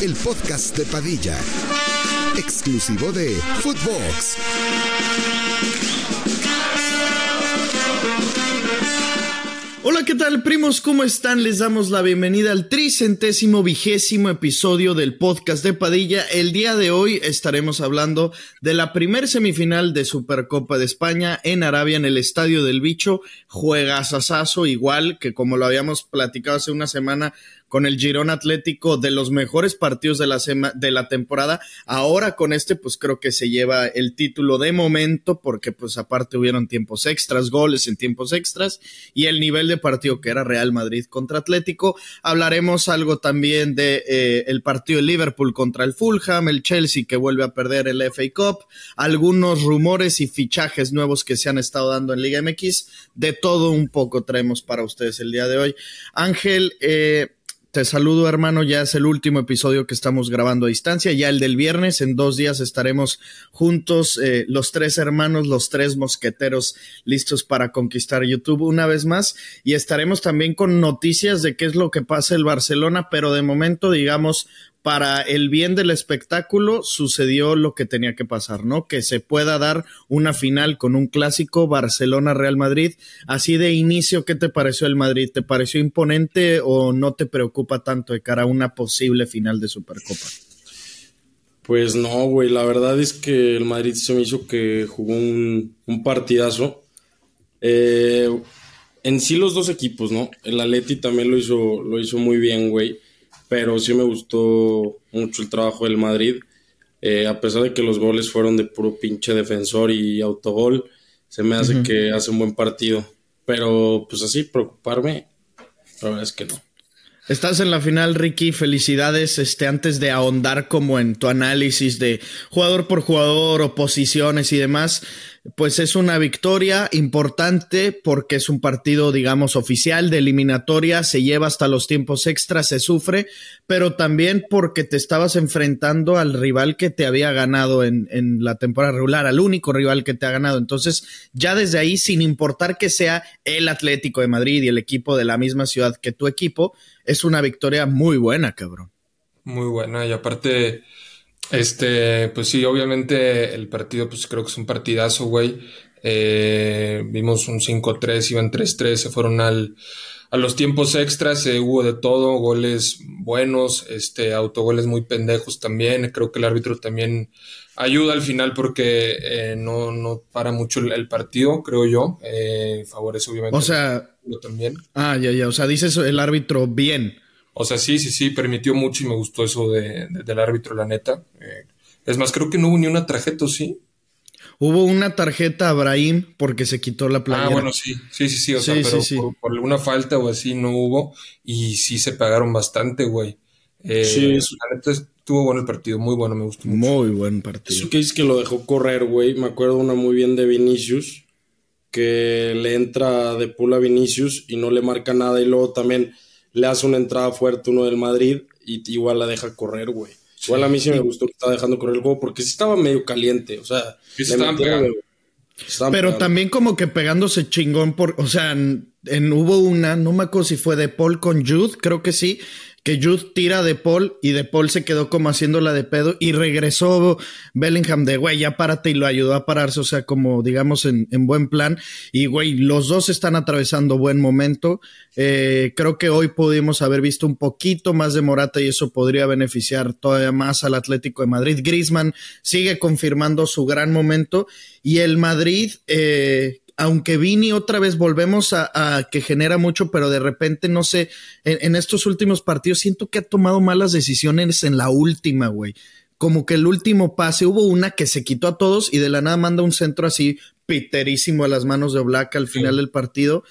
El podcast de Padilla, exclusivo de Footbox. Hola, ¿qué tal, primos? ¿Cómo están? Les damos la bienvenida al tricentésimo vigésimo episodio del podcast de Padilla. El día de hoy estaremos hablando de la primer semifinal de Supercopa de España en Arabia, en el Estadio del Bicho. Juega Sasazo, igual que como lo habíamos platicado hace una semana con el Girón Atlético de los mejores partidos de la, de la temporada. Ahora con este, pues creo que se lleva el título de momento, porque pues aparte hubieron tiempos extras, goles en tiempos extras y el nivel de partido que era Real Madrid contra Atlético. Hablaremos algo también de eh, el partido de Liverpool contra el Fulham, el Chelsea que vuelve a perder el FA Cup, algunos rumores y fichajes nuevos que se han estado dando en Liga MX. De todo un poco traemos para ustedes el día de hoy. Ángel, eh, te saludo, hermano. Ya es el último episodio que estamos grabando a distancia. Ya el del viernes. En dos días estaremos juntos, eh, los tres hermanos, los tres mosqueteros, listos para conquistar YouTube una vez más. Y estaremos también con noticias de qué es lo que pasa el Barcelona. Pero de momento, digamos, para el bien del espectáculo sucedió lo que tenía que pasar, ¿no? Que se pueda dar una final con un clásico Barcelona-Real Madrid. Así de inicio, ¿qué te pareció el Madrid? ¿Te pareció imponente o no te preocupa tanto de cara a una posible final de Supercopa? Pues no, güey, la verdad es que el Madrid se me hizo que jugó un, un partidazo. Eh, en sí los dos equipos, ¿no? El Atleti también lo hizo, lo hizo muy bien, güey, pero sí me gustó mucho el trabajo del Madrid. Eh, a pesar de que los goles fueron de puro pinche defensor y autogol, se me hace que hace un buen partido. Pero pues así, preocuparme, la verdad es que no. Estás en la final, Ricky. Felicidades. Este, antes de ahondar como en tu análisis de jugador por jugador o posiciones y demás, pues es una victoria importante porque es un partido, digamos, oficial de eliminatoria. Se lleva hasta los tiempos extras, se sufre, pero también porque te estabas enfrentando al rival que te había ganado en, en la temporada regular, al único rival que te ha ganado. Entonces, ya desde ahí, sin importar que sea el Atlético de Madrid y el equipo de la misma ciudad que tu equipo, es una victoria muy buena, cabrón. Muy buena, y aparte, este, pues sí, obviamente el partido, pues creo que es un partidazo, güey. Eh, vimos un 5-3, iban 3-3, se fueron al, a los tiempos extras, eh, hubo de todo, goles buenos, este, autogoles muy pendejos también. Creo que el árbitro también ayuda al final porque eh, no, no para mucho el, el partido, creo yo. Eh, favorece obviamente O sea, también. ah, ya, ya, o sea, dices el árbitro bien. O sea, sí, sí, sí, permitió mucho y me gustó eso de, de- del árbitro, la neta. Eh, es más, creo que no hubo ni una tarjeta, ¿o ¿sí? Hubo una tarjeta a Brahim porque se quitó la playera. Ah, bueno, sí, sí, sí, sí, o sea, Sí, pero sí, sí. Por, por alguna falta o así no hubo y sí se pagaron bastante, güey. Eh, Sí, eso- la neta estuvo bueno el partido, muy bueno, me gustó mucho. Muy buen partido. Eso que dices que lo dejó correr, güey. Me acuerdo una muy bien de Vinicius, que le entra de pula a Vinicius y no le marca nada. Y luego también le hace una entrada fuerte uno del Madrid y igual la deja correr, güey. Igual a mí sí me gustó que estaba dejando correr el juego porque sí estaba medio caliente. O sea, Sí, se estaban pegando. estaban Pero pegando. también como que pegándose chingón por, o sea, en, hubo una, no me acuerdo si fue de Paul con Jude, creo que sí, que Jude tira de Paul y de Paul se quedó como haciéndola de pedo y regresó Bellingham de, güey, ya párate y lo ayudó a pararse, o sea, como digamos en, buen plan. Y, güey, los dos están atravesando buen momento. Eh, creo que hoy pudimos haber visto un poquito más de Morata y eso podría beneficiar todavía más al Atlético de Madrid. Griezmann sigue confirmando su gran momento y el Madrid, eh, aunque Vini otra vez volvemos a, que genera mucho, pero de repente, no sé, en, estos últimos partidos siento que ha tomado malas decisiones en la última, güey. Como que el último pase, hubo una que se quitó a todos y de la nada manda un centro así piterísimo a las manos de Oblak al final del partido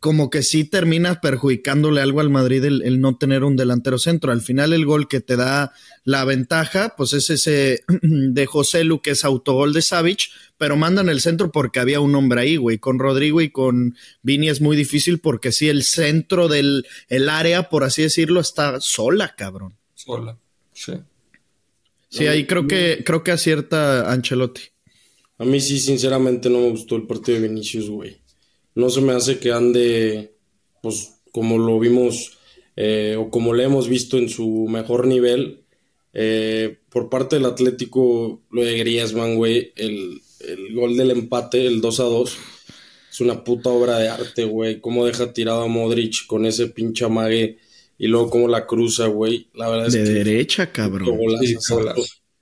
como que sí termina perjudicándole algo al Madrid el, no tener un delantero centro. Al final el gol que te da la ventaja, pues es ese de José Lu, que es autogol de Savic, pero mandan el centro porque había un hombre ahí, güey. Con Rodrigo y con Vini es muy difícil porque sí, el centro del el área, por así decirlo, está sola, cabrón. Sola, sí. Sí, ahí creo que, creo que acierta Ancelotti. A mí sí, sinceramente, no me gustó el partido de Vinicius, güey no se me hace que ande, pues como lo vimos eh, o como le hemos visto en su mejor nivel. Eh, por parte del Atlético, lo de Griezmann, güey, el, gol del empate, el 2 a 2, es una puta obra de arte, güey. Cómo deja tirado a Modric con ese pinche amague y luego cómo la cruza, güey. La verdad es de derecha, cabrón.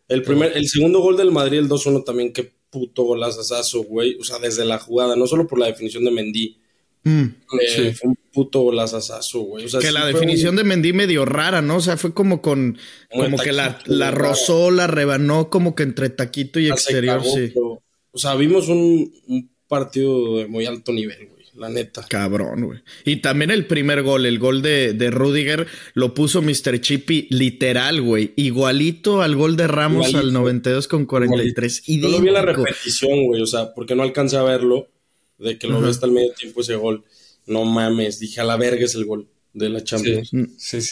el, primer, el segundo gol del Madrid, el 2-1 también, que puto golazazo, güey. O sea, desde la jugada, no solo por la definición de Mendy. Mm, eh, fue un puto golazazo, güey. O sea, que la definición de Mendy medio rara, ¿no? O sea, fue como con. Como, que la, la rozó, la rebanó como que entre taquito y exterior, sí. o sea, vimos un, un partido de muy alto nivel, güey la neta. Cabrón, güey. Y también el primer gol, el gol de, de Rudiger, lo puso Mr. Chippy literal, güey. Igualito al gol de Ramos al 92 con 43. Y Yo lo vi en la repetición, güey, o sea, porque no alcancé a verlo, de que lo ve hasta el medio tiempo ese gol. No mames, dije a la verga es el gol de la Champions.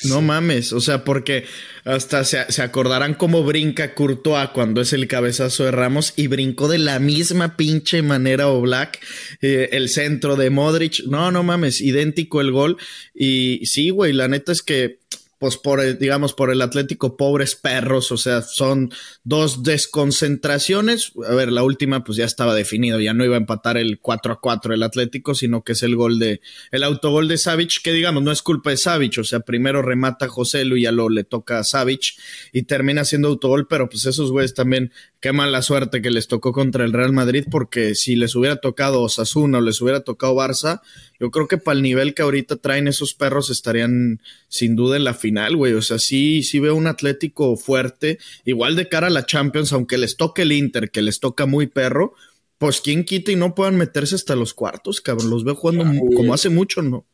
no mames, o sea, porque hasta se, acordarán cómo brinca Courtois cuando es el cabezazo de Ramos y brincó de la misma pinche manera o Black, eh, el centro de Modric. No, no mames, idéntico el gol. Y sí, güey, la neta es que pues por, digamos, por el Atlético, pobres perros, o sea, son dos desconcentraciones. A ver, la última pues ya estaba definido, ya no iba a empatar el 4 a 4 el Atlético, sino que es el gol de, el autogol de Savic, que digamos, no es culpa de Savic, o sea, primero remata José Lu y ya lo le toca a Savic y termina siendo autogol, pero pues esos güeyes también qué mala suerte que les tocó contra el Real Madrid, porque si les hubiera tocado Osasuna o les hubiera tocado Barça, yo creo que para el nivel que ahorita traen esos perros estarían sin duda en la final, güey. O sea, sí, sí veo un Atlético fuerte, igual de cara a la Champions, aunque les toque el Inter, que les toca muy perro, pues quién quita y no puedan meterse hasta los cuartos, cabrón. Los veo jugando como hace mucho, ¿no?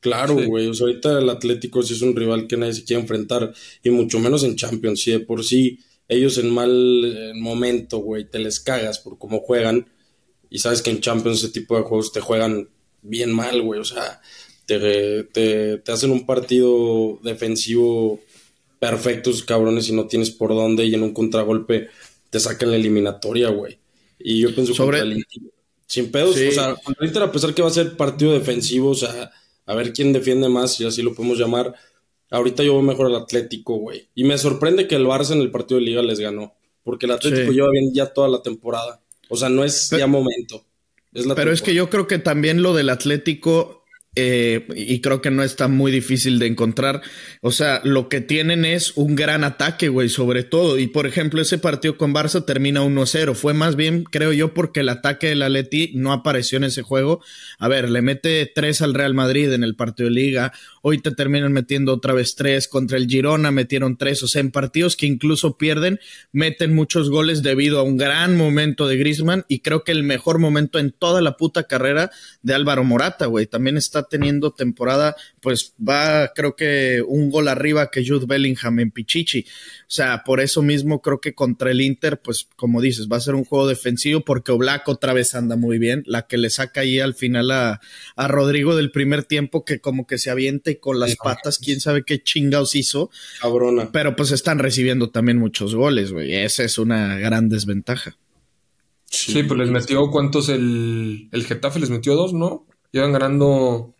Claro, güey. O sea, ahorita el Atlético sí es un rival que nadie se quiere enfrentar, y mucho menos en Champions. Si de por sí ellos en mal momento, güey, te les cagas por cómo juegan. Y sabes que en Champions ese tipo de juegos te juegan bien mal, güey. O sea, te, te, hacen un partido defensivo perfecto, esos cabrones, y no tienes por dónde. Y en un contragolpe te sacan la eliminatoria, güey. Y yo pienso Sobre... el sin pedos, o sea, Inter, a pesar que va a ser partido defensivo, o sea, a ver quién defiende más, y así lo podemos llamar Ahorita yo veo mejor al Atlético, güey. Y me sorprende que el Barça en el partido de Liga les ganó. Porque el Atlético lleva bien ya toda la temporada. O sea, no es ya momento. pero es que yo creo que también lo del Atlético eh, y creo que no está muy difícil de encontrar. O sea, lo que tienen es un gran ataque, güey, sobre todo. Y por ejemplo, ese partido con Barça termina 1-0. Fue más bien, creo yo, porque el ataque del Atleti no apareció en ese juego. A ver, le mete 3 al Real Madrid en el partido de Liga. Hoy te terminan metiendo otra vez 3 contra el Girona, metieron 3. O sea, en partidos que incluso pierden, meten muchos goles debido a un gran momento de Griezmann. Y creo que el mejor momento en toda la puta carrera de Álvaro Morata, güey. También está teniendo temporada, pues va creo que un gol arriba que Jude Bellingham en Pichichi. O sea, por eso mismo creo que contra el Inter, pues como dices, va a ser un juego defensivo porque Oblak otra vez anda muy bien. La que le saca ahí al final a, a Rodrigo del primer tiempo que como que se aviente con las patas, quién sabe qué chingados hizo. Cabrona. Pero pues están recibiendo también muchos goles, güey. Esa es una gran desventaja. Sí, pues les metió cuántos el, el Getafe les metió dos, ¿no? Iban ganando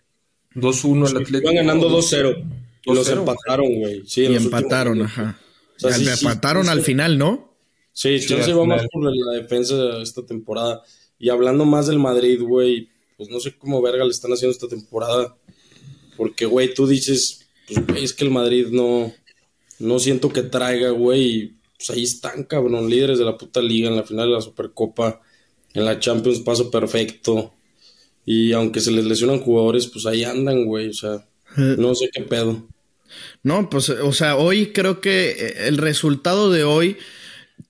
2-1 el Atlético. Iban ganando 2-0. Y los empataron, güey. Sí, y empataron, ajá. O sea, empataron al final, ¿no? Sí, Chelsea va más por la defensa esta temporada. Y hablando más del Madrid, güey, pues no sé cómo verga le están haciendo esta temporada. Porque, güey, tú dices, pues, güey, es que el Madrid no, no siento que traiga, güey. Pues ahí están, cabrón, líderes de la puta liga en la final de la Supercopa. En la Champions paso perfecto. Y aunque se les lesionan jugadores, pues ahí andan, güey. O sea, eh. no sé qué pedo. No, pues, o sea, hoy creo que eh, el resultado de hoy,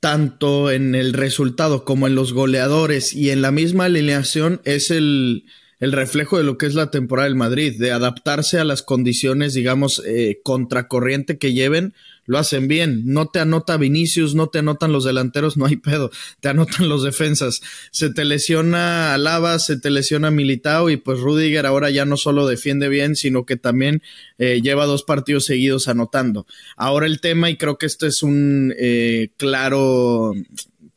tanto en el resultado como en los goleadores y en la misma alineación, es el, el reflejo de lo que es la temporada del Madrid, de adaptarse a las condiciones, digamos, eh, contracorriente que lleven lo hacen bien. No te anota Vinicius, no te anotan los delanteros, no hay pedo. Te anotan los defensas. Se te lesiona Alaba, se te lesiona Militao y pues Rudiger ahora ya no solo defiende bien, sino que también eh, lleva dos partidos seguidos anotando. Ahora el tema, y creo que esto es un eh, claro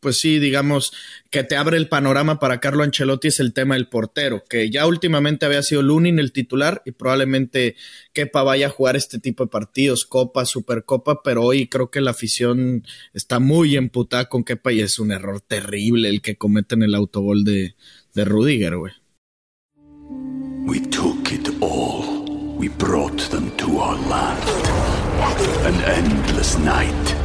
pues sí, digamos, que te abre el panorama para Carlo Ancelotti es el tema del portero, que ya últimamente había sido Lunin el titular y probablemente Kepa vaya a jugar este tipo de partidos, Copa, Supercopa, pero hoy creo que la afición está muy emputada con Kepa y es un error terrible el que cometen el autogol de, de Rudiger, güey. We took it all. We brought them to our land. An endless night.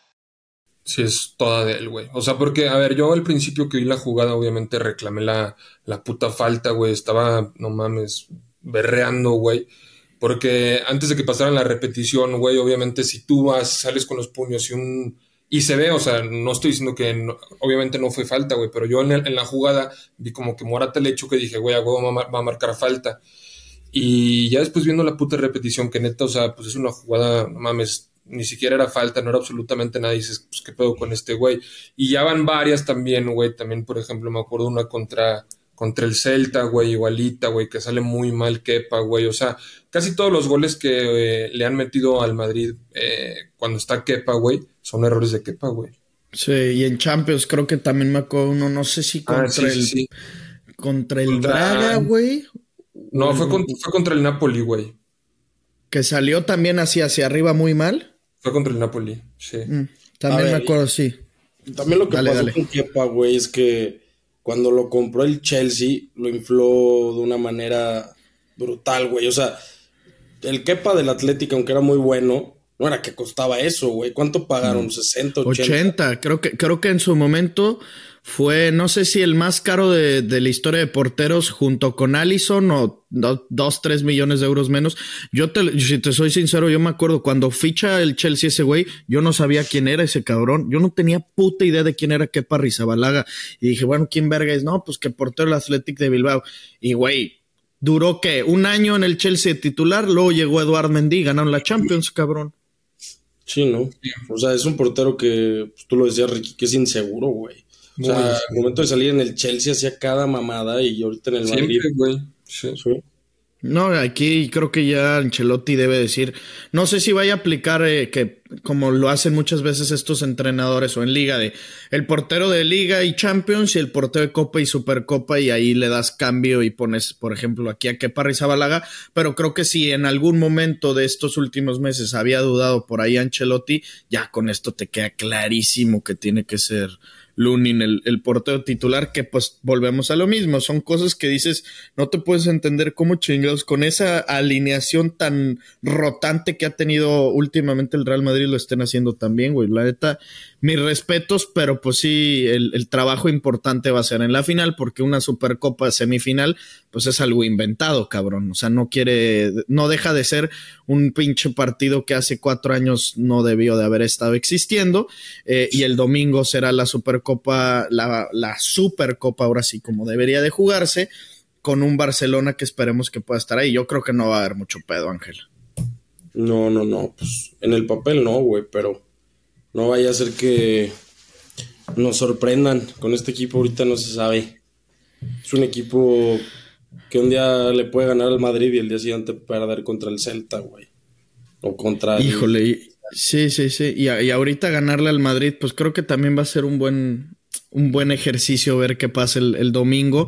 Sí, es toda de él, güey. O sea, porque, a ver, yo al principio que vi la jugada, obviamente reclamé la, la puta falta, güey. Estaba, no mames, berreando, güey. Porque antes de que pasaran la repetición, güey, obviamente si tú vas, sales con los puños y un... Y se ve, o sea, no estoy diciendo que obviamente no fue falta, güey, pero yo en, la jugada vi como que Morata el hecho que dije, güey, a huevo va, a marcar falta. Y ya después viendo la puta repetición, que neta, o sea, pues es una jugada, no mames, ni siquiera era falta, no era absolutamente nada. Y dices, pues qué pedo con este güey. Y ya van varias también, güey. También, por ejemplo, me acuerdo una contra, contra el Celta, güey, igualita, güey, que sale muy mal Kepa, güey. O sea, casi todos los goles que eh, le han metido al Madrid eh, cuando está Kepa, güey, son errores de Kepa, güey. Sí, y en Champions creo que también me acuerdo uno, no sé si ah, contra el contra el Braga, güey. No, fue, fue contra el Napoli, güey. Que salió también así hacia arriba muy mal. Fue contra el Napoli, sí. Mm, también me acuerdo, sí. También lo que pasó con Kepa, güey, es que cuando lo compró el Chelsea, lo infló de una manera brutal, güey. O sea, el Kepa del Atlético, aunque era muy bueno, no era que costaba eso, güey. ¿Cuánto pagaron? ¿60, 80? 80. Creo que, creo que en su momento fue, no sé si el más caro de, la historia de porteros junto con Allison o dos, tres millones de euros menos. Yo te, si te soy sincero, yo me acuerdo cuando ficha el Chelsea ese güey, yo no sabía quién era ese cabrón. Yo no tenía puta idea de quién era Kepa Rizabalaga. Y dije, bueno, ¿quién verga es? No, pues que portero el Athletic de Bilbao. Y güey, duró que un año en el Chelsea titular, luego llegó Eduard Mendy, ganaron la Champions, cabrón. Sí, ¿no? O sea, es un portero que, pues, tú lo decías, Ricky, que es inseguro, güey. O sea, al momento de salir en el Chelsea hacía cada mamada y ahorita en el Madrid. güey. Sí. No, aquí creo que ya Ancelotti debe decir, no sé si vaya a aplicar eh, que como lo hacen muchas veces estos entrenadores o en liga de el portero de liga y Champions y el portero de Copa y Supercopa y ahí le das cambio y pones, por ejemplo, aquí a Kepa Rizabalaga, pero creo que si en algún momento de estos últimos meses había dudado por ahí Ancelotti, ya con esto te queda clarísimo que tiene que ser Lunin, el, el, portero titular, que pues volvemos a lo mismo, son cosas que dices, no te puedes entender cómo chingados con esa alineación tan rotante que ha tenido últimamente el Real Madrid lo estén haciendo también, güey. La neta, mis respetos, pero pues sí, el, el, trabajo importante va a ser en la final, porque una Supercopa semifinal, pues es algo inventado, cabrón. O sea, no quiere, no deja de ser un pinche partido que hace cuatro años no debió de haber estado existiendo, eh, y el domingo será la Supercopa Copa, la, la Supercopa, ahora sí, como debería de jugarse, con un Barcelona que esperemos que pueda estar ahí. Yo creo que no va a haber mucho pedo, Ángel. No, no, no, pues en el papel no, güey, pero No vaya a ser que nos sorprendan. Con este equipo ahorita no se sabe. Es un equipo que un día le puede ganar al Madrid y el día siguiente perder contra el Celta, güey. O contra el... Sí, sí, sí. Y, ahorita ganarle al Madrid, pues creo que también va a ser un buen, un buen ejercicio ver qué pasa el, el, domingo.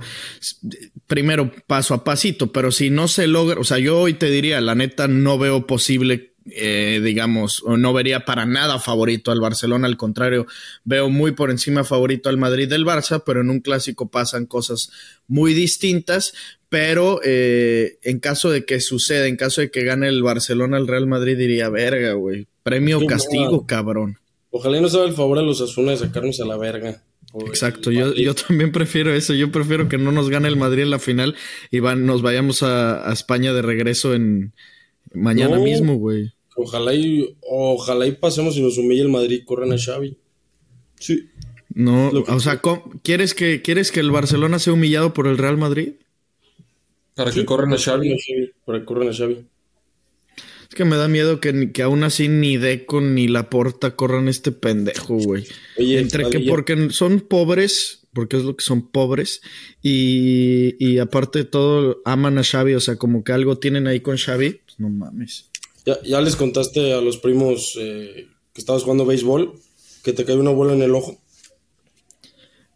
Primero, paso a pasito, pero si no se logra, o sea, yo hoy te diría, la neta, no veo posible eh, digamos, no vería para nada favorito al Barcelona, al contrario, veo muy por encima favorito al Madrid del Barça, pero en un clásico pasan cosas muy distintas, pero eh, en caso de que suceda, en caso de que gane el Barcelona al Real Madrid, diría, verga, güey, premio o castigo, cabrón. Ojalá no sea el favor a los Asuna de sacarnos a la verga. Exacto, yo, yo también prefiero eso. Yo prefiero que no nos gane el Madrid en la final y van, nos vayamos a, a España de regreso en, Mañana no, mismo, güey. Ojalá y, ojalá y pasemos y nos humille el Madrid y corran a Xavi. Sí. No, o sea, ¿quieres que, ¿quieres que el Barcelona sea humillado por el Real Madrid? Para sí, que corran a Xavi. Para que corran a Xavi. Es que me da miedo que, que aún así ni Deco ni Laporta corran este pendejo, güey. Entre que porque son pobres, porque es lo que son pobres, y, y aparte de todo aman a Xavi, o sea, como que algo tienen ahí con Xavi, pues no mames. ¿Ya, ya les contaste a los primos eh, que estabas jugando béisbol que te cayó una bola en el ojo?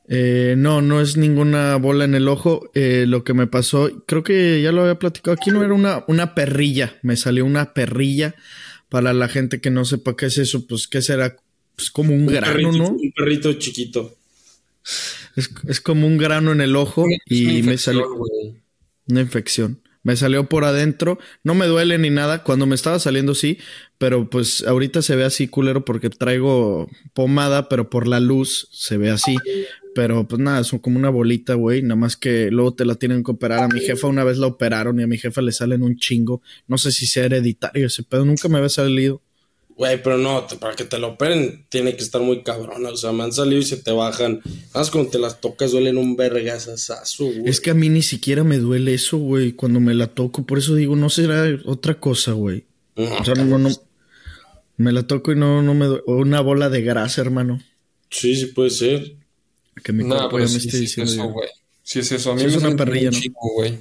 Eh, no, no es ninguna bola en el ojo. Eh, lo que me pasó, creo que ya lo había platicado aquí, no era una, una perrilla. Me salió una perrilla. Para la gente que no sepa qué es eso, pues qué será, pues como un, un grano, perrito, ¿no? Un perrito chiquito. Es, es, como un grano en el ojo y me salió una infección. Me salió por adentro, no me duele ni nada. Cuando me estaba saliendo sí, pero pues ahorita se ve así culero porque traigo pomada, pero por la luz se ve así. Pero pues nada, es como una bolita, güey. Nada más que luego te la tienen que operar. A mi jefa una vez la operaron y a mi jefa le salen un chingo. No sé si sea hereditario ese pedo, nunca me había salido. Güey, pero no, para que te lo operen tiene que estar muy cabrón. O sea, me han salido y se te bajan. Más cuando te las tocas duelen un vergasazo, güey. Es que a mí ni siquiera me duele eso, güey, cuando me la toco. Por eso digo, no será otra cosa, güey. No, o sea, no, no, me la toco y no, no me duele. O una bola de grasa, hermano. Sí, sí puede ser. Que mi No, cuerpo ya me sí, esté sí es diciendo. eso, ya. güey. Sí es eso. A mí Sí me es una ¿no? chingo, güey.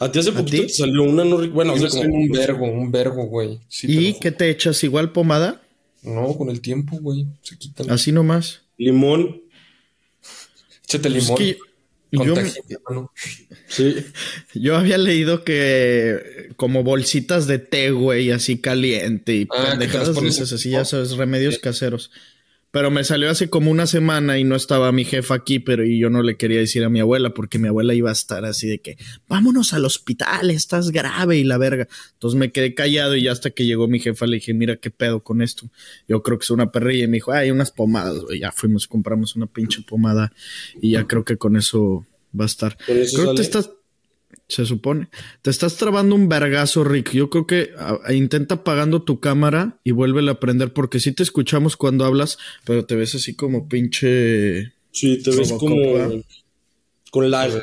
A ti hace poquito ti? te salió una, no, bueno, me salió como un vergo, un vergo, güey. Sí, ¿Y qué te echas? ¿Igual pomada? No, con el tiempo, güey. Se quitan. Así nomás. limón. Échate Es limón. que con yo. Sí. yo había leído que como bolsitas de té, güey, así caliente y Ah, que pendejadas en así ya sabes, remedios caseros. Pero me salió hace como una semana y no estaba mi jefa aquí, pero y yo no le quería decir a mi abuela porque mi abuela iba a estar así de que vámonos al hospital, estás grave y la verga. Entonces me quedé callado y ya hasta que llegó mi jefa le dije, mira qué pedo con esto. Yo creo que es una perrilla y me dijo, hay unas pomadas, güey. Ya fuimos, compramos una pinche pomada y ya creo que con eso va a estar. ¿Con eso Creo que te estás, se supone. Te estás trabando un vergazo, Rick. Yo creo que a- a- intenta apagando tu cámara y vuélvela a prender porque sí te escuchamos cuando hablas, pero te ves así como pinche... Sí, te ves como con lag.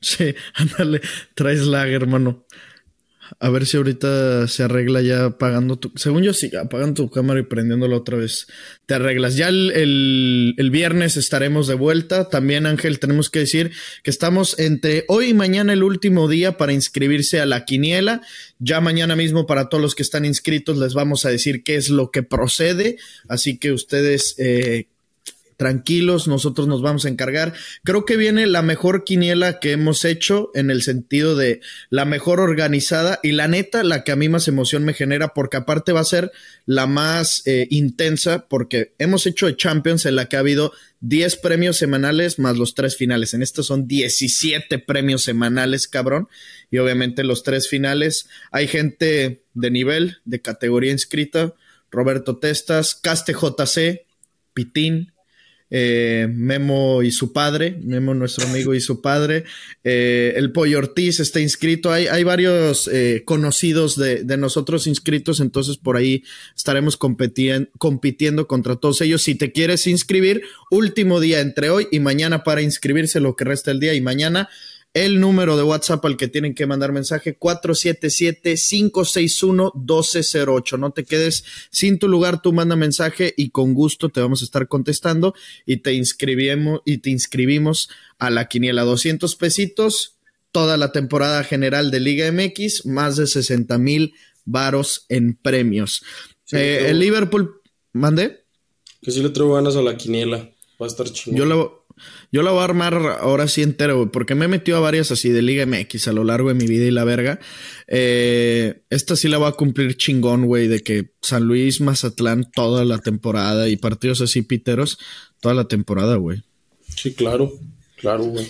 Sí, ándale, traes lag, hermano. A ver si ahorita se arregla ya apagando tu... Según yo, sí, apagando tu cámara y prendiéndola otra vez. Te arreglas. Ya el, el, el viernes estaremos de vuelta. También, Ángel, tenemos que decir que estamos entre hoy y mañana el último día para inscribirse a la quiniela. Ya mañana mismo para todos los que están inscritos les vamos a decir qué es lo que procede. Así que ustedes... Eh, tranquilos, nosotros nos vamos a encargar. Creo que viene la mejor quiniela que hemos hecho en el sentido de la mejor organizada y la neta, la que a mí más emoción me genera, porque aparte va a ser la más eh, intensa, porque hemos hecho de Champions en la que ha habido 10 premios semanales más los tres finales. En estos son 17 premios semanales, cabrón. Y obviamente los tres finales. Hay gente de nivel, de categoría inscrita. Roberto Testas, Caste JC, Pitín, eh, Memo y su padre, Memo nuestro amigo y su padre, eh, el Pollo Ortiz está inscrito, hay, hay varios eh, conocidos de, de, nosotros inscritos, entonces por ahí estaremos competien compitiendo contra todos ellos. Si te quieres inscribir, último día entre hoy y mañana para inscribirse lo que resta el día y mañana El número de WhatsApp al que tienen que mandar mensaje 477-561-1208. No te quedes sin tu lugar, tú manda mensaje y con gusto te vamos a estar contestando y te inscribimos, y te inscribimos a la quiniela 200 pesitos toda la temporada general de Liga MX, más de 60 mil varos en premios. Eh, el Liverpool, ¿mande? Que sí le traigo ganas a la quiniela. Va a estar chingón. Yo la, yo la voy a armar ahora sí entero, güey, porque me he metido a varias así de Liga MX a lo largo de mi vida y la verga. Eh, esta sí la voy a cumplir chingón, güey, de que San Luis, Mazatlán toda la temporada y partidos así piteros toda la temporada, güey. Sí, claro. Claro, güey.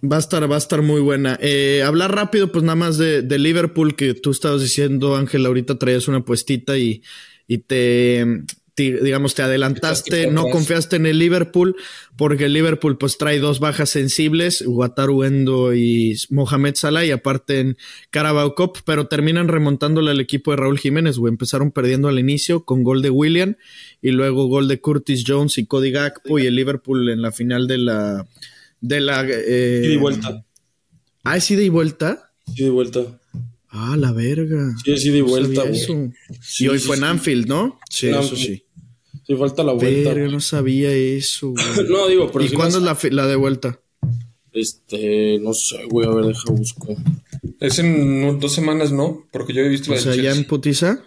va a estar, va a estar muy buena. Eh, hablar rápido, pues nada más de, de, Liverpool, que tú estabas diciendo, Ángel, ahorita traías una puestita y, y te, digamos, te adelantaste, no confiaste en el Liverpool, porque el Liverpool pues trae dos bajas sensibles, Wataru Endo y Mohamed Salah, y aparte en Carabao Cup, pero terminan remontándole al equipo de Raúl Jiménez, güey. Empezaron perdiendo al inicio con gol de William, y luego gol de Curtis Jones y Cody Gakpo, y el Liverpool en la final de la de la. Eh... y vuelta. Ah, ¿es ida y vuelta? Sí, de vuelta. Ah, la verga. Sí, sí, de vuelta, y hoy fue en Anfield, ¿no? Sí, eso sí. Sí, falta la vuelta. Verga, no sabía eso, no, digo, pero ¿Y cuándo es la, la, de vuelta? Este, no sé, güey, a ver, deja busco. Es en dos semanas, ¿no? Porque yo he visto o sea, ya en putiza.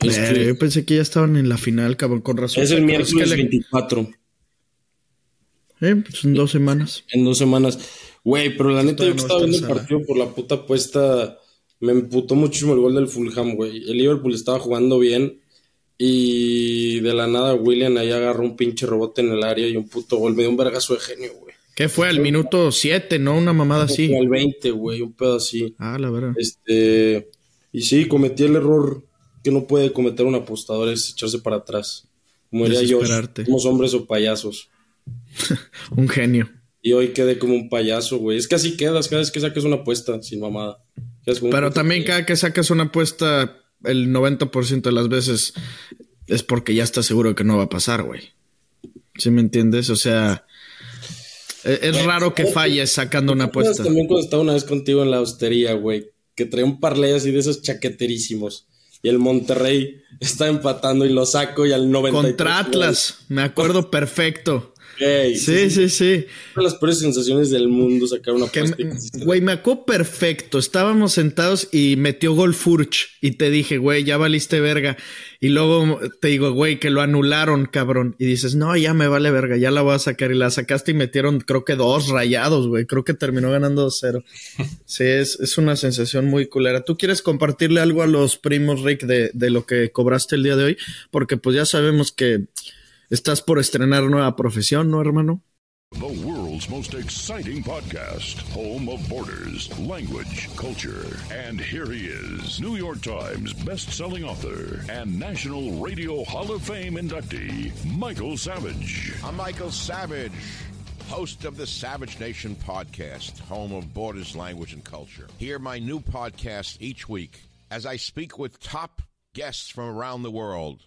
Es que... Yo pensé que ya estaban en la final, cabrón, con razón. Es el miércoles 24. Eh, pues en dos semanas. En dos semanas. Güey, pero la neta, yo que estaba viendo el partido por la puta apuesta, me emputó muchísimo el gol del Fulham, güey. El Liverpool estaba jugando bien y de la nada William ahí agarró un pinche rebote en el área y un puto gol. Me dio un vergazo de genio, güey. ¿Qué fue? Al minuto 7, ¿no? Una mamada así. Al 20, güey, un pedo así. Ah, la verdad. Este. Y sí, cometí el error que no puede cometer un apostador, es echarse para atrás. Como diría yo, somos hombres o payasos. un genio. Y hoy quedé como un payaso, güey. Es que así quedas cada vez que saques una apuesta, sin mamada. Pero también cada que sacas una apuesta, el 90% de las veces es porque ya estás seguro que no va a pasar, güey. ¿Sí me entiendes? O sea, e-, es, raro que falles sacando una apuesta. También cuando estaba una vez contigo en la hostería, güey, que traía un parlay así de esos chaqueterísimos y el Monterrey está empatando y lo saco y al 90. Contra Atlas, me acuerdo perfecto sí, sí, sí, Una de las peores sensaciones del mundo sacar una Güey, me acuerdo perfecto. Estábamos sentados y metió gol Furch. Y te dije, güey, ya valiste verga. Y luego te digo, güey, que lo anularon, cabrón. Y dices, no, ya me vale verga, ya la voy a sacar. Y la sacaste y metieron, creo que dos rayados, güey. Creo que terminó ganando 2-0. sí, es, es, una sensación muy culera. ¿Tú quieres compartirle algo a los primos, Rick, de, de lo que cobraste el día de hoy? Porque pues ya sabemos que Estás por estrenar nueva profesión, ¿no, hermano? The world's most exciting podcast, home of borders, language, culture. And here he is, New York Times best-selling author and National Radio Hall of Fame inductee, Michael Savage. I'm Michael Savage, host of the Savage Nation podcast, home of borders, language, and culture. Hear my new podcast each week as I speak with top guests from around the world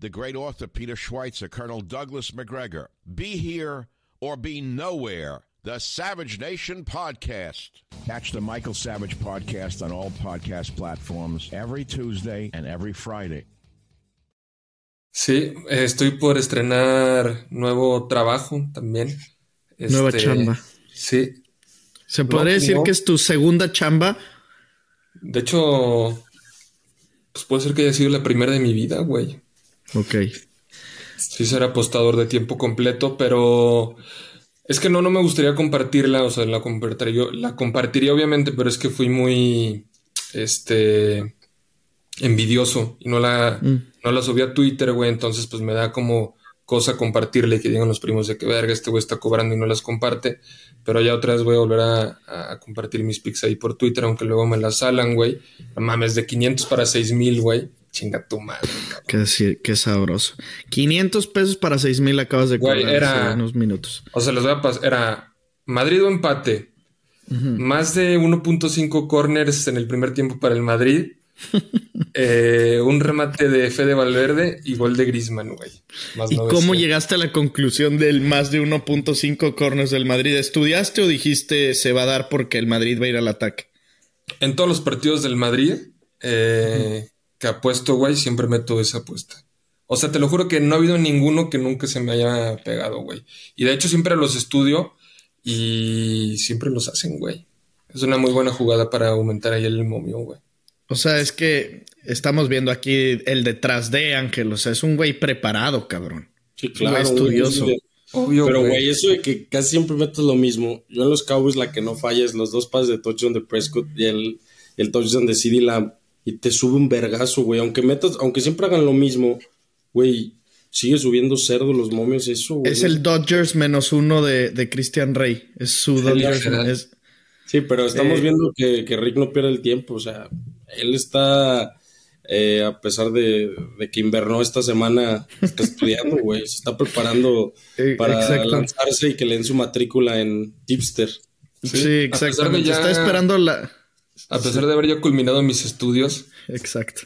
the great author Peter Schweitzer, Colonel Douglas McGregor. Be here or be nowhere. The Savage Nation Podcast. Catch the Michael Savage Podcast on all podcast platforms every Tuesday and every Friday. Sí, estoy por estrenar nuevo trabajo también. Nueva chamba. Sí. ¿Se podría decir que es tu segunda chamba? De hecho, pues puede ser que haya sido la primera de mi vida, güey. Ok. Sí, ser apostador de tiempo completo, pero es que no, no me gustaría compartirla, o sea, la compartiría, la compartiría obviamente, pero es que fui muy, este, envidioso y no la, mm. no la subí a Twitter, güey, entonces pues me da como cosa compartirle que digan los primos de que verga, este güey está cobrando y no las comparte. Pero ya otra vez voy a volver a, a compartir mis pics ahí por Twitter, aunque luego me las salan, güey. Mames, de 500 para 6000, güey. Chinga tu madre, cabrón. Qué, qué sabroso. 500 pesos para 6000 acabas de Güey, cobrar era- hace unos minutos. O sea, les voy a pasar. Era Madrid o empate. Más de 1.5 corners en el primer tiempo para el Madrid. Eh, un remate de Fede Valverde y gol de Griezmann, güey. Más ¿Y 900. cómo llegaste a la conclusión del más de 1.5 corners del Madrid? ¿Estudiaste o dijiste se va a dar porque el Madrid va a ir al ataque? En todos los partidos del Madrid eh, que apuesto, güey, siempre meto esa apuesta. O sea, te lo juro que no ha habido ninguno que nunca se me haya pegado, güey. Y de hecho siempre los estudio y siempre los hacen, güey. Es una muy buena jugada para aumentar ahí el momio, güey. O sea, es que estamos viendo aquí el detrás de Ángel. O sea, es un güey preparado, cabrón. Sí, Es claro. estudioso. güey. Obvio, Pero, güey. eso de que casi siempre metes lo mismo. Yo en los Cowboys la que no falla es los dos pases de touchdown de Prescott y el, el touchdown de CeeDee Lamb. Y te sube un vergazo, güey. Aunque metas, aunque siempre hagan lo mismo, güey, sigue subiendo cerdo los momios eso, güey. Es el Dodgers menos uno de, de Christian Rey. Es su Dodgers. es- Sí, pero estamos Eh, viendo que, que Rick no pierde el tiempo. O sea, él está, eh, a pesar de, de que invernó esta semana, está estudiando, güey. Se está preparando Eh, para exacto. lanzarse y que le den su matrícula en Tipster. sí, de exactamente. ya- Está esperando la. A pesar de haber ya culminado mis estudios. Exacto.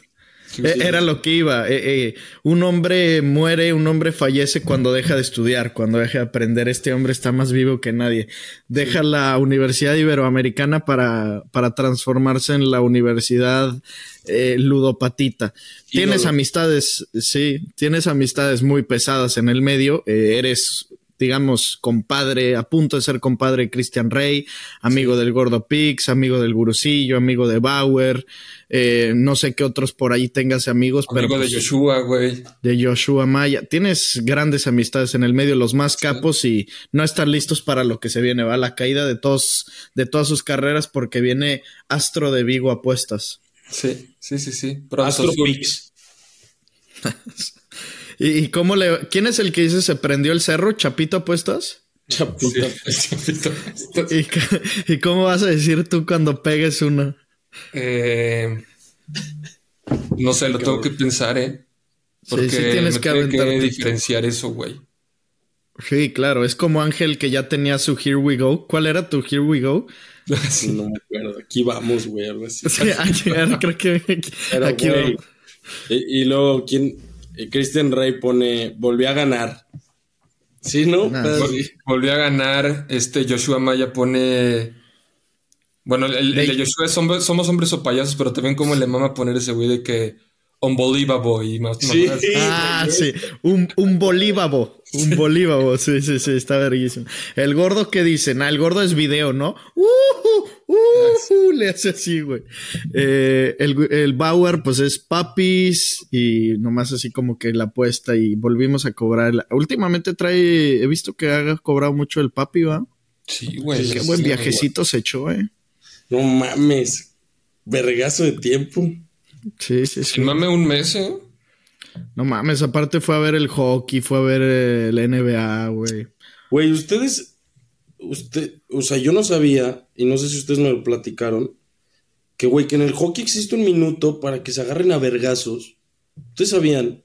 Sí, sí. Era lo que iba. Eh, eh, un hombre muere, un hombre fallece cuando deja de estudiar, cuando deja de aprender. Este hombre está más vivo que nadie. Deja la Universidad Iberoamericana para, para transformarse en la Universidad eh, Ludopatita. Tienes amistades, sí, tienes amistades muy pesadas en el medio. Eh, eres digamos, compadre, a punto de ser compadre de Christian Rey, amigo del Gordo Pix, amigo del Gurusillo, amigo de Bauer, eh, no sé qué otros por ahí tengas amigos, pero Amigo de pues, Joshua, güey. de Joshua Maya. Tienes grandes amistades en el medio, los más capos y no están listos para lo que se viene, va la caída de todos, de todas sus carreras porque viene Astro de Vigo Apuestas. Sí, sí, sí, sí. Pronto Astro. Pix. ¿Y, y cómo le, quién es el que dice se prendió el cerro? ¿Chapito Apuestas? Chapita. Sí, Chapito. ¿Y, c- y cómo vas a decir tú cuando pegues una? Eh, no sé, lo tengo que pensar, ¿eh? Porque sí tienes me que tiene que aventarte. diferenciar eso, güey. Sí, claro, es como Ángel que ya tenía su Here We Go. ¿Cuál era tu Here We Go? No me acuerdo. Aquí vamos, güey, algo así. Sí, aquí, creo que aquí, Pero, aquí güey, vamos. Y, y luego, ¿quién? Eh, Christian Rey pone, volvió a ganar. ¿Sí, no? Nah, Pero- a ganar. Este Joshua Maya pone. Bueno, el, el de De- Joshua es hombre- somos hombres o payasos, pero también como le mama poner ese güey de que unbelievable y más. Sí. más- Ah, sí, un, un bolívavo, un bolívavo, sí, sí, sí, está verguísimo. El gordo que dicen, ah, el gordo es video, ¿no? Uh, uh, uh, le hace así, güey. Eh, el, el Bauer, pues es papis y nomás así como que la apuesta y volvimos a cobrar. Últimamente trae, he visto que ha cobrado mucho el papi, ¿va? Sí, güey. Qué buen sí, viajecito se echó, eh. No mames. Vergazo de tiempo. Sí, sí, sí. Sin mame un mes, ¿eh? No mames, aparte fue a ver el hockey, fue a ver el NBA, güey. Güey, ustedes, usted, o sea, yo no sabía, y no sé si ustedes me lo platicaron, que, güey, que en el hockey existe un minuto para que se agarren a vergazos. ¿Ustedes sabían?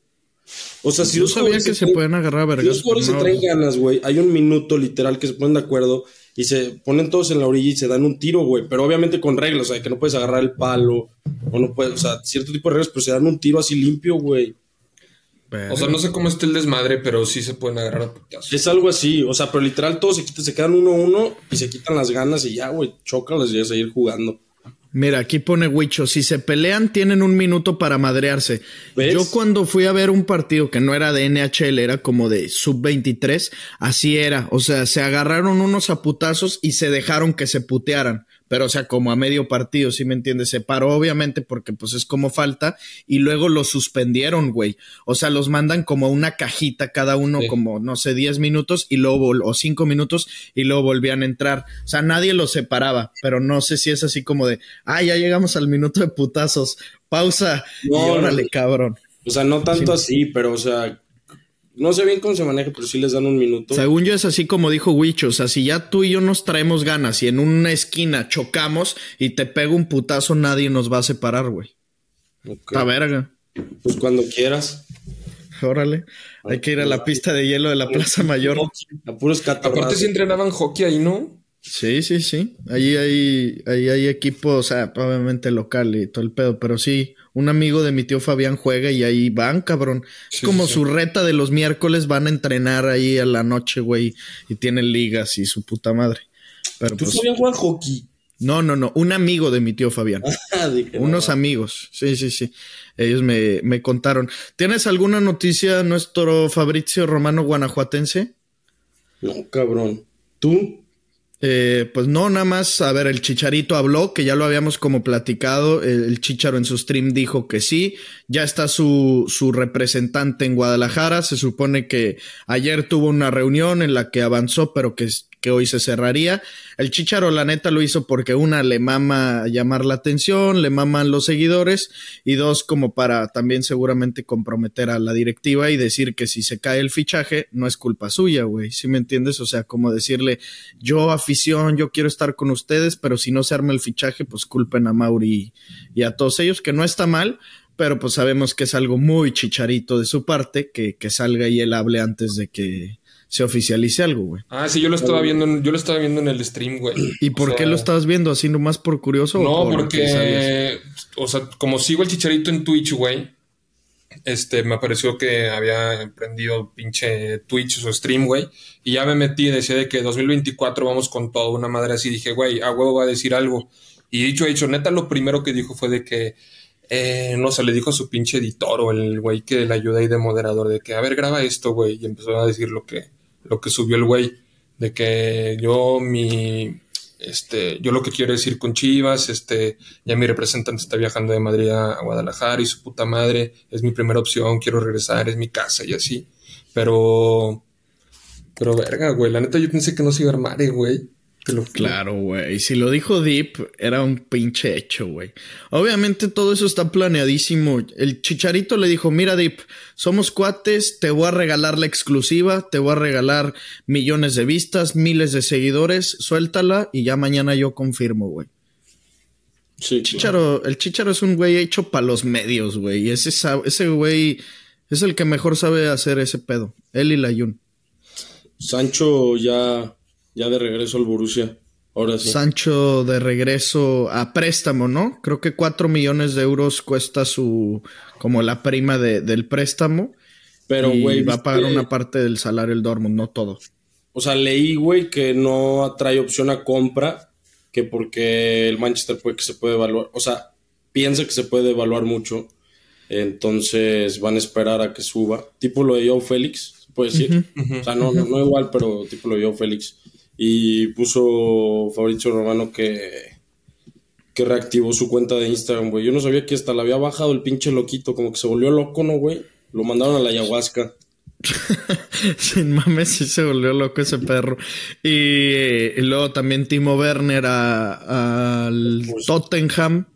O sea, si Yo dos sabía que se pueden agarrar a si vergas. dos jugadores se traen ganas, güey, hay un minuto literal que se ponen de acuerdo y se ponen todos en la orilla y se dan un tiro, güey, pero obviamente con reglas, o sea, que no puedes agarrar el palo, o no puedes, o sea, cierto tipo de reglas, pero se dan un tiro así limpio, güey. O sea, no sé cómo está el desmadre, pero sí se pueden agarrar a putazos. Es algo así, o sea, pero literal todos se quitan, se quedan uno a uno y se quitan las ganas y ya, güey, chócalas y a seguir jugando. Mira, aquí pone Huicho, si se pelean tienen un minuto para madrearse. ¿Ves? Yo cuando fui a ver un partido que no era de NHL, era como de sub-23, así era. O sea, se agarraron unos a putazos y se dejaron que se putearan. Pero, o sea, como a medio partido, ¿sí me entiendes? Se paró, obviamente, porque pues es como falta. Y luego los suspendieron, güey. O sea, los mandan como una cajita cada uno, Sí. como, no sé, 10 minutos y luego, o 5 minutos y luego volvían a entrar. O sea, nadie los separaba. Pero no sé si es así como de, ah, ya llegamos al minuto de putazos. Pausa. No, y órale, no. cabrón. O sea, no tanto Sí. así, pero o sea, No sé bien cómo se maneja, pero sí les dan un minuto. Según yo es así como dijo Wicho, o sea, si ya tú y yo nos traemos ganas y en una esquina chocamos y te pego un putazo, nadie nos va a separar, güey. Ok. A verga. Pues cuando quieras. Órale. Hay que ir a la pista de hielo de la Plaza Mayor. A puros catarrazos. Aparte sí entrenaban hockey ahí, ¿no? Sí, sí, sí. Ahí hay, ahí hay equipo, o sea, obviamente local y todo el pedo, pero sí, un amigo de mi tío Fabián juega y ahí van, cabrón. Es Sí, como sí, su reta de los miércoles, van a entrenar ahí a la noche, güey, y tienen ligas y su puta madre. Pero ¿Tú pues, sabías jugar hockey? no, no, no, un amigo de mi tío Fabián. Ah, Unos no, amigos, sí, sí, sí. Ellos me, me contaron. ¿Tienes alguna noticia, nuestro Fabrizio Romano guanajuatense? No, cabrón. ¿Tú? Eh, pues no, nada más, a ver, el Chicharito habló, que ya lo habíamos como platicado, el, el Chicharo en su stream dijo que sí, ya está su, su representante en Guadalajara, se supone que ayer tuvo una reunión en la que avanzó, pero que, que hoy se cerraría. El Chicharo, la neta, lo hizo porque una, le mama llamar la atención, le maman los seguidores, y dos, como para también seguramente comprometer a la directiva y decir que si se cae el fichaje, no es culpa suya, güey, ¿sí me entiendes? O sea, como decirle, yo afición, yo quiero estar con ustedes, pero si no se arma el fichaje, pues culpen a Mauri y, y a todos ellos, que no está mal, pero pues sabemos que es algo muy chicharito de su parte, que, que salga y él hable antes de que se oficialice algo, güey. Ah, sí, yo lo estaba viendo, en- yo lo estaba viendo en el stream, güey. ¿Y por O qué lo estabas viendo así nomás por curioso? No, o porque sabías? porque, o sea, como sigo el chicharito en Twitch, güey, este, me pareció que había emprendido pinche Twitch o stream, güey, y ya me metí y decía de que 2024 vamos con todo, una madre así, dije, güey, a huevo va a decir algo. Y dicho, hecho, neta, lo primero que dijo fue de que, eh, no sé, le dijo a su pinche editor o el güey que le ayuda ahí de moderador, de que, a ver, graba esto, güey, y empezó a decir lo que, lo que subió el güey, de que yo, mi, este, yo lo que quiero decir con Chivas, este, ya mi representante está viajando de Madrid a, Guadalajara y su puta madre es mi primera opción, quiero regresar, es mi casa y así. Pero, pero verga, güey, la neta yo pensé que no se iba a armar, eh, güey. Claro, güey. Si lo dijo Deep, era un pinche hecho, güey. Obviamente todo eso está planeadísimo. El chicharito le dijo, mira Deep, somos cuates, te voy a regalar la exclusiva, te voy a regalar millones de vistas, miles de seguidores, suéltala y ya mañana yo confirmo, güey. Sí, Chicharo, el Chicharo es un güey hecho para los medios, güey. Y ese, ese güey es el que mejor sabe hacer ese pedo. Él y la Yun. Sancho ya, ya de regreso al Borussia. Ahora sí. Sancho de regreso a préstamo, ¿no? Creo que cuatro millones de euros cuesta su, como la prima de- del préstamo. Pero, y güey, va a pagar una parte del salario el Dortmund, no todo. O sea, leí, güey, que no trae opción a compra, que porque el Manchester puede que se puede evaluar, o sea, piensa que se puede evaluar mucho, entonces van a esperar a que suba, tipo lo de Joe Félix, se puede decir, o sea, no, no, no igual, pero tipo lo de Joe Félix, y puso Fabrizio Romano que que reactivó su cuenta de Instagram, güey. Yo no sabía que hasta la había bajado el pinche loquito, como que se volvió loco, ¿no, güey? Lo mandaron a la ayahuasca. Sin mames, sí se volvió loco ese perro. Y, eh, y luego también Timo Werner al Tottenham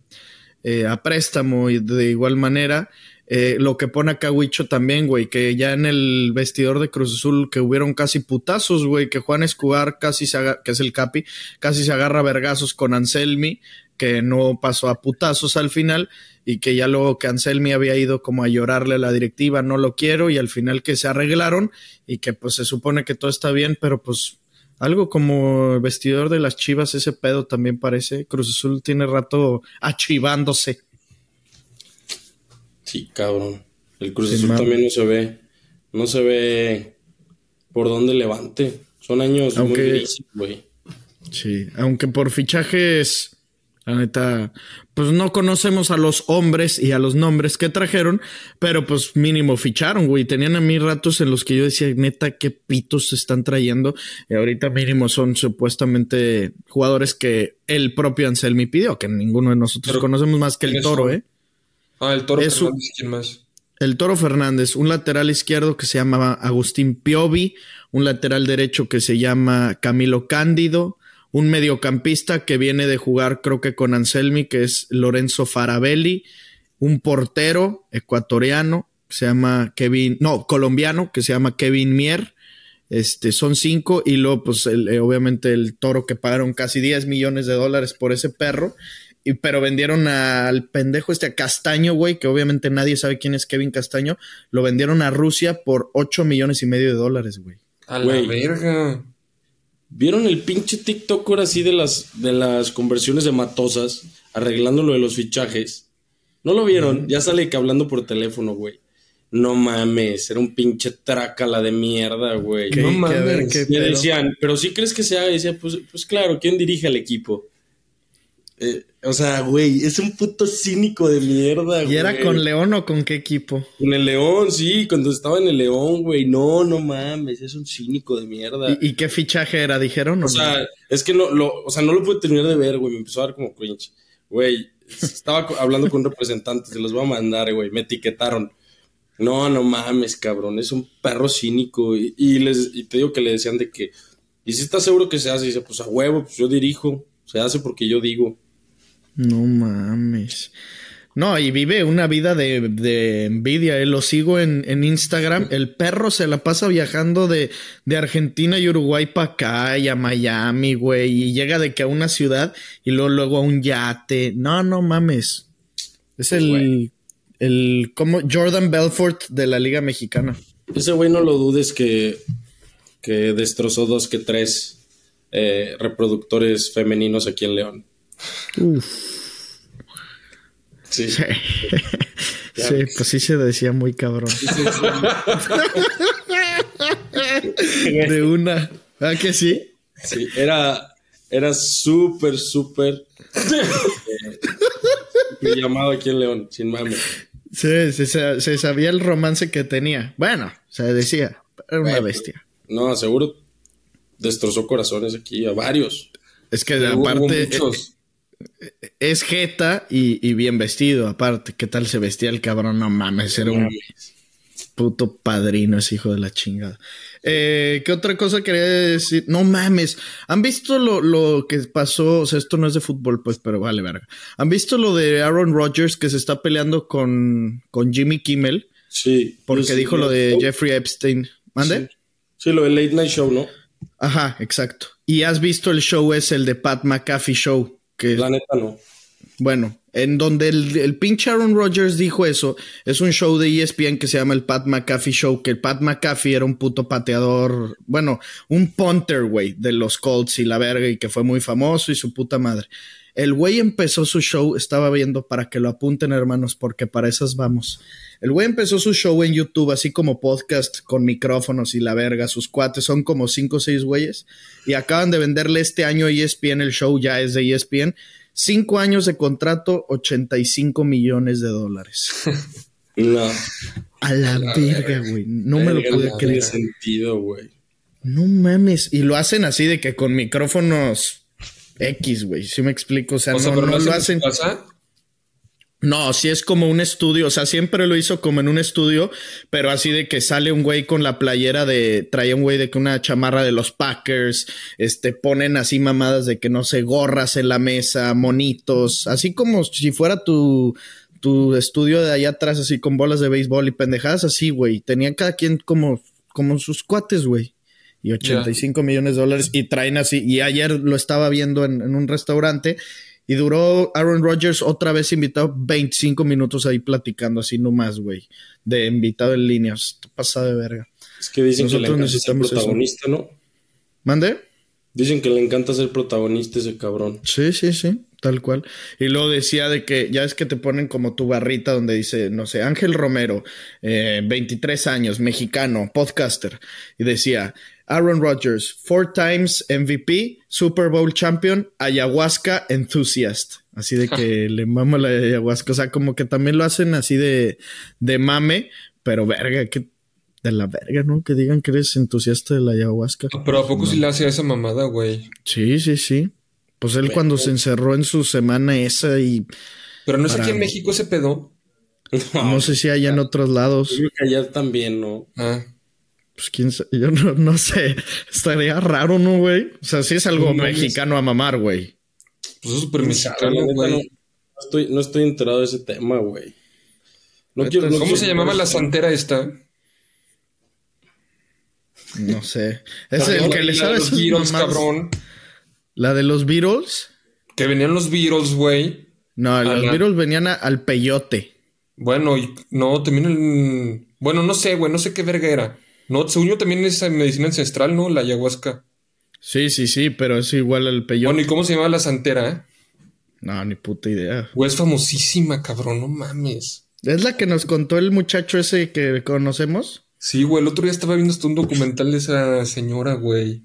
eh, a préstamo y de igual manera. Eh, lo que pone acá Huicho también, güey, que ya en el vestidor de Cruz Azul que hubieron casi putazos, güey, que Juan Escobar casi se que es el capi, casi se agarra vergazos con Anselmi, que no pasó a putazos al final y que ya luego que Anselmi había ido como a llorarle a la directiva, no lo quiero y al final que se arreglaron y que pues se supone que todo está bien, pero pues algo como vestidor de las Chivas, ese pedo también parece. Cruz Azul tiene rato achivándose. Sí, cabrón. El Cruz Sí, Azul también no se ve. No se ve por dónde levante. Son años Aunque- muy grises, güey. Sí, aunque por fichajes, la neta, pues no conocemos a los hombres y a los nombres que trajeron, pero pues mínimo ficharon, güey. Tenían a mí ratos en los que yo decía, neta, qué pitos se están trayendo. Y ahorita mínimo son supuestamente jugadores que el propio Anselmi pidió, que ninguno de nosotros Pero, conocemos más que el ¿quiénes toro, son? ¿eh? Ah, el Toro Es Fernández, ¿quién más? El Toro Fernández, un lateral izquierdo que se llama Agustín Piovi, un lateral derecho que se llama Camilo Cándido, un mediocampista que viene de jugar creo que con Anselmi, que es Lorenzo Farabelli, un portero ecuatoriano que se llama Kevin, no, colombiano, que se llama Kevin Mier. Este, son cinco y luego, pues, eh, obviamente el toro que pagaron casi 10 millones de dólares por ese perro. Y, pero vendieron al pendejo este a Castaño, güey, que obviamente nadie sabe quién es Kevin Castaño. Lo vendieron a Rusia por 8 millones y medio de dólares, güey. A la verga. ¿Vieron el pinche TikTok ahora sí de las, de las conversiones de matosas? Arreglando lo de los fichajes. ¿No lo vieron? Ya sale que hablando por teléfono, güey. No mames, era un pinche trácala de mierda, güey. No mames. Y le decían, pero sí crees que se haga. Y decía, pues, pues claro, ¿quién dirige al equipo? Eh, o sea, güey, es un puto cínico de mierda, güey. ¿Y era con León o con qué equipo? Con el León, sí, cuando estaba en el León, güey. No, no mames, es un cínico de mierda. ¿Y, y qué fichaje era? ¿Dijeron? O sea, es que no lo, o sea, no lo pude terminar de ver, güey. Me empezó a dar como cringe. Güey, estaba hablando con un representante, se los voy a mandar, güey. Me etiquetaron. No, no mames, cabrón, es un perro cínico. Y, y les, y te digo que le decían de que, ¿y si estás seguro que se hace? Y dice, pues a huevo, pues yo dirijo. Se hace porque yo digo. No mames. No, y vive una vida de, de envidia. eh. Lo sigo en, en Instagram. El perro se la pasa viajando de, de Argentina y Uruguay para acá y a Miami, güey. Y llega de que a una ciudad y luego, luego a un yate. No, no mames. Es el, el como Jordan Belfort de la Liga Mexicana. Ese güey no lo dudes que, que destrozó dos que tres eh, reproductores femeninos aquí en León. Uf. Sí. Sí. Sí, pues sí se decía muy cabrón. De una. ¿Ah, que sí? Sí, era, era súper, súper eh, súper llamado aquí en León, sin mames. Sí, se, sabía el romance que tenía. Bueno, se decía. Era una Bueno. bestia. No, seguro destrozó corazones aquí a varios. Es que Hubo- hubo aparte muchos. Es jeta y, y bien vestido. Aparte, ¿qué tal se vestía el cabrón? No mames, era un puto padrino ese hijo de la chingada. Eh, ¿Qué otra cosa quería decir? No mames. ¿Han visto lo, lo que pasó? O sea, esto no es de fútbol, pues, pero vale, verga. ¿Han visto lo de Aaron Rodgers que se está peleando con, con Jimmy Kimmel? Sí. Porque sí, dijo lo de Jeffrey Epstein. ¿Mande? Sí, lo del Late Night Show, ¿no? Ajá, exacto. Y has visto el show es el de Pat McAfee Show, que La neta no. bueno, en donde el, el pinche Aaron Rodgers dijo eso, es un show de ESPN que se llama el Pat McAfee Show, que el Pat McAfee era un puto pateador, bueno, un punter, güey, de los Colts y la verga, y que fue muy famoso y su puta madre. El güey empezó su show, estaba viendo para que lo apunten, hermanos, porque para esas vamos. El güey empezó su show en YouTube, así como podcast con micrófonos y la verga. Sus cuates son como cinco o seis güeyes. Y acaban de venderle este año a ESPN, el show ya es de ESPN. Cinco años de contrato, 85 millones de dólares. No. A la verga, güey. No me lo pude no tiene creer. sentido, güey. No mames. Y lo hacen así de que con micrófonos X, güey. ¿Sí me explico? O sea, O sea, no, pero no no lo hacen casa. No, sí es como un estudio, o sea, siempre lo hizo como en un estudio, pero así de que sale un güey con la playera de, traía un güey de que una chamarra de los Packers, este, ponen así mamadas de que no sé, gorras en la mesa, monitos, así como si fuera tu, tu estudio de allá atrás, así con bolas de béisbol y pendejadas así, güey. Tenían cada quien como, como sus cuates, güey. Y 85 millones de dólares y traen así, y ayer lo estaba viendo en, en un restaurante y duró Aaron Rodgers otra vez invitado 25 minutos ahí platicando así nomás, güey. De invitado en línea. Está pasado de verga. Es que dicen que le Nosotros encanta ser necesitamos eso. protagonista, ¿no? ¿Mande? Dicen que le encanta ser protagonista ese cabrón. Sí, sí, sí, tal cual. Y luego decía de que ya es que te ponen como tu barrita donde dice, no sé, Ángel Romero, eh, 23 años, mexicano, podcaster. Y decía, Aaron Rodgers, four times MVP, Super Bowl champion, ayahuasca enthusiast. Así de que le mama la ayahuasca. O sea, como que también lo hacen así de, de mame, pero verga, que de la verga, ¿no? Que digan que eres entusiasta de la ayahuasca. Pero ¿a poco sí le hace esa mamada, güey? Sí, sí, sí. Pues él cuando se encerró en su semana esa y Pero no es Para- aquí en México ese pedo. no sé si hay en otros lados. Yo creo que allá también, ¿no? Ah. Pues quién sabe, yo no, no sé. Estaría raro, ¿no, güey? O sea, sí es algo No mexicano a mamar, güey. Pues es súper mexicano, güey. no estoy, no estoy enterado de ese tema, güey. No quiero, no ¿Cómo se llamaba la santera esta? No sé. Es el que le La de sabe los Beatles, cabrón. La de los Beatles. Que venían los Beatles, güey. No, los. Beatles venían a- al peyote. Bueno, y no, también el... Bueno, no sé, güey, no sé qué verga era. No, según yo también es medicina ancestral, ¿no? La ayahuasca. Sí, sí, sí, pero es igual al peyote. Bueno, ¿y cómo se llama la santera, eh? No, ni puta idea. Güey, es famosísima, cabrón, no mames. ¿Es la que nos contó el muchacho ese que conocemos? Sí, güey, el otro día estaba viendo hasta un documental de esa señora, güey.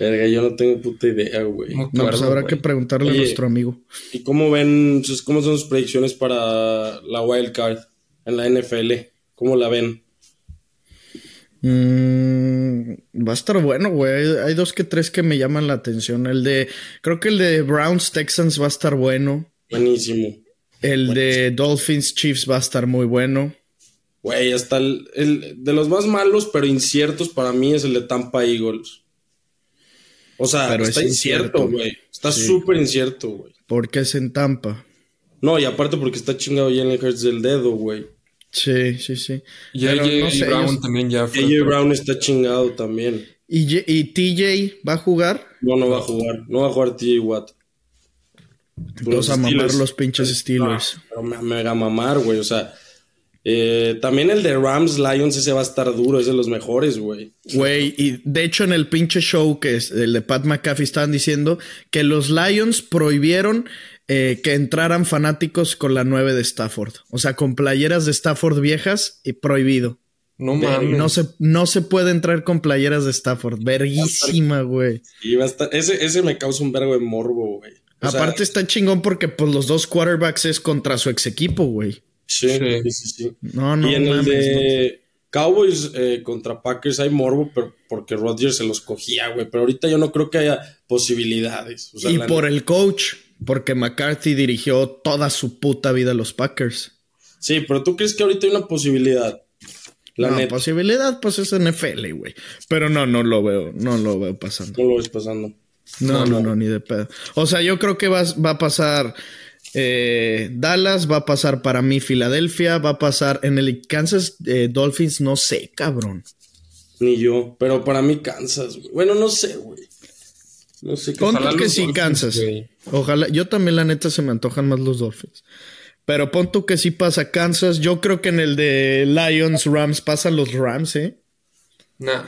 Verga, yo no tengo puta idea, güey. No, No, pues habrá güey. que preguntarle Oye. a nuestro amigo. ¿Y cómo ven, sus- cómo son sus predicciones para la wild card en la NFL? ¿Cómo la ven? Mm, va a estar bueno, güey. Hay, dos que tres que me llaman la atención. El de, creo que el de Browns Texans va a estar bueno. Buenísimo. El de Dolphins Chiefs va a estar muy bueno. Güey, hasta el, el- de los más malos pero inciertos para mí es el de Tampa Eagles. O sea, Pero está es incierto, güey. Está Sí. súper incierto, güey. Porque es en Tampa. No, y aparte porque está chingado Jalen Hurts del dedo, güey. Sí, sí, sí. Y AJ no sé, Brown ellos- también ya fue. AJ Brown está chingado también. ¿Y, y TJ va a jugar? No, no va a jugar. No va a jugar TJ Watt. Los a mamar los pinches Steelers. No, pero me, me va a mamar, güey. O sea, eh, también el de Rams Lions, ese va a estar duro. Es de los mejores, güey. Güey, y de hecho en el pinche show que es el de Pat McAfee estaban diciendo que los Lions prohibieron eh, que entraran fanáticos con la 9 de Stafford. O sea, con playeras de Stafford viejas y prohibido. No mames. No se, no se puede entrar con playeras de Stafford. Verguísima, güey. Y va a estar, ese, ese me causa un vergo de morbo, güey. Sea, Aparte está chingón porque pues los dos quarterbacks es contra su ex equipo, güey. sí, Sí. sí, sí. No, no y en mames, el de Cowboys eh, contra Packers hay morbo, pero porque Rodgers se los cogía, güey. Pero ahorita yo no creo que haya posibilidades. O sea, y por neta- el coach, porque McCarthy dirigió toda su puta vida a los Packers. Sí, pero tú crees que ahorita hay una posibilidad. La no, neta, posibilidad, pues es NFL, güey. Pero no, no lo veo, no lo veo pasando. no lo ves pasando. No, no, no, ni de pedo. O sea, yo creo que va, va a pasar eh, Dallas, va a pasar para mí Filadelfia, va a pasar en el Kansas eh, Dolphins, no sé, cabrón. Ni yo. Pero para mí Kansas, güey. Bueno, no sé, güey. No sé qué. Pon Ojalá tú que sí, Dolphins, Kansas. güey. Ojalá, yo también la neta se me antojan más los Dolphins. Pero pon tú que sí pasa Kansas. Yo creo que en el de Lions Rams pasan los Rams, ¿eh? Nah.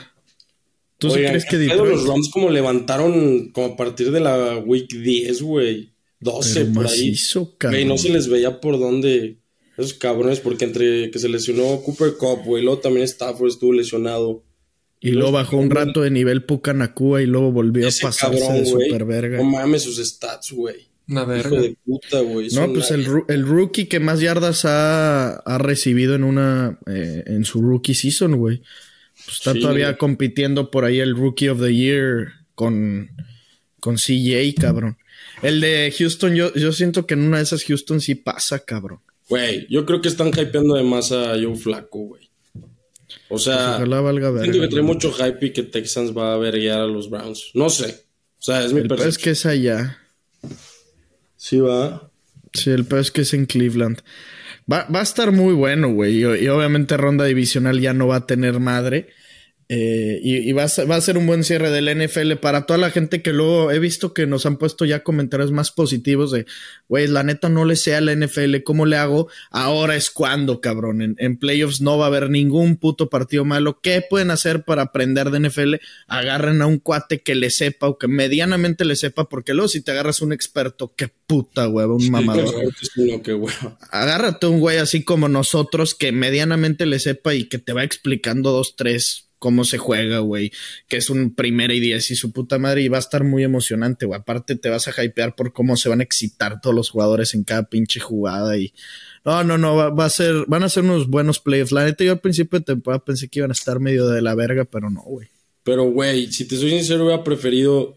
¿Tú sí Oigan, crees que los Rams como levantaron como a partir de la week 10, güey? 12 Pero por ahí. macizo, cabrón. Güey, no se les veía por dónde. Esos cabrones, porque entre que se lesionó Cooper Cup, güey, luego también Stafford estuvo lesionado. Y luego bajó un rato de nivel Pucanacúa y luego volvió Ese a pasarse cabrón, de super verga. No mames sus stats, güey. Una Hijo verga. de puta, güey. No, Son pues el, el rookie que más yardas ha, ha recibido en una eh, en su rookie season, güey. Pues está Sí, todavía compitiendo por ahí el rookie of the year con, con CJ, cabrón. El de Houston, yo, yo siento que en una de esas Houston sí pasa, cabrón. Güey, yo creo que están hypeando de más a Joe Flaco, güey. O sea, Pues ojalá valga siento que trae mucho hype y que Texans va a verguiar a los Browns. No sé. O sea, es mi El peor es percepción. que es allá. Sí, va. Sí, el peor es que es en Cleveland. Va, va a estar muy bueno, güey. Y, y obviamente ronda divisional ya no va a tener madre. Eh, y y va, a ser, va a ser un buen cierre del NFL para toda la gente que luego he visto que nos han puesto ya comentarios más positivos de, güey, la neta no le sé a la NFL, ¿cómo le hago? Ahora es cuando, cabrón. En, en playoffs no va a haber ningún puto partido malo. ¿Qué pueden hacer para aprender de NFL? Agarren a un cuate que le sepa o que medianamente le sepa, porque luego si te agarras un experto, qué puta, güey, un mamador agárrate un güey así como nosotros que medianamente le sepa y que te va explicando dos, tres cómo se juega, güey, que es un primera y diez y su puta madre y va a estar muy emocionante, güey. Aparte te vas a hypear por cómo se van a excitar todos los jugadores en cada pinche jugada y no, no, no, va, a ser, van a ser unos buenos playoffs. La neta yo al principio de pensé que iban a estar medio de la verga, pero no, güey. Pero, güey, si te soy sincero, hubiera preferido.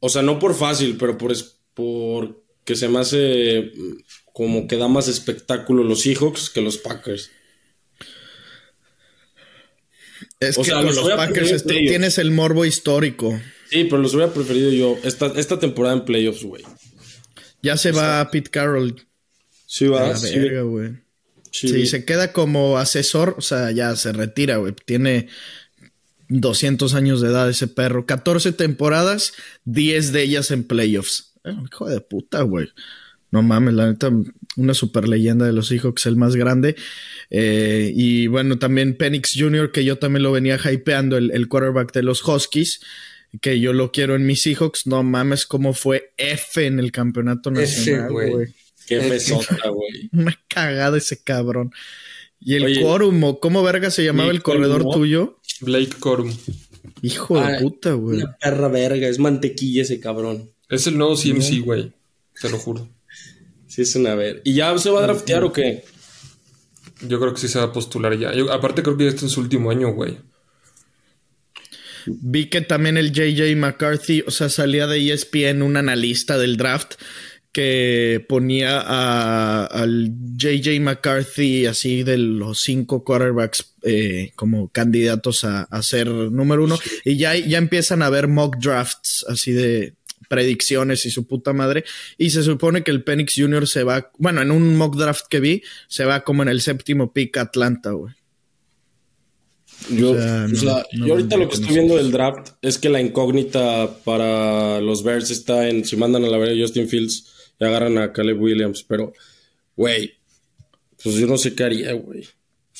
O sea, no por fácil, pero por, por que se me hace mm, como que da más espectáculo los Seahawks que los Packers. Es O que sea, con los a Packers este, tienes el morbo histórico. Sí, pero los hubiera preferido yo esta, esta temporada en playoffs, güey. Ya se va Pete Carroll. Sí, A va. la sí. verga, güey. Sí. se queda como asesor, o sea, ya se retira, güey. Tiene 200 años de edad ese perro. 14 temporadas, 10 de ellas en playoffs. Eh, hijo de puta, güey. No mames, la neta, una super leyenda de los Seahawks, el más grande. Eh, y bueno, también Penix Jr., que yo también lo venía hypeando, el, quarterback de los Huskies, que yo lo quiero en mis Seahawks. No mames, cómo fue F en el campeonato nacional, güey. Qué mesota, güey. Una cagada ese cabrón. Y el Quorum, ¿cómo verga se llamaba el corredor tuyo? Blake Corum. Hijo de puta, güey. Una perra verga, es mantequilla ese cabrón. Es el nuevo CMC, güey. Te lo juro. Sí, es una ver. ¿Y ya se va a draftear o qué? Yo creo que sí se va a postular ya. aparte, creo que este es su último año, güey. Vi que también el JJ McCarthy, o sea, salía de ESPN un analista del draft que ponía a, al JJ McCarthy así de los cinco quarterbacks eh, como candidatos a, ser número uno y ya, ya empiezan a ver mock drafts así de predicciones y su puta madre y se supone que el Penix Jr. se va, bueno, en un mock draft que vi, se va como en el séptimo pick Atlanta, güey. Yo, yo ahorita lo que estoy viendo del draft es que la incógnita para los Bears está en si mandan a la verga Justin Fields y agarran a Caleb Williams, pero, güey, pues yo no sé qué haría, güey.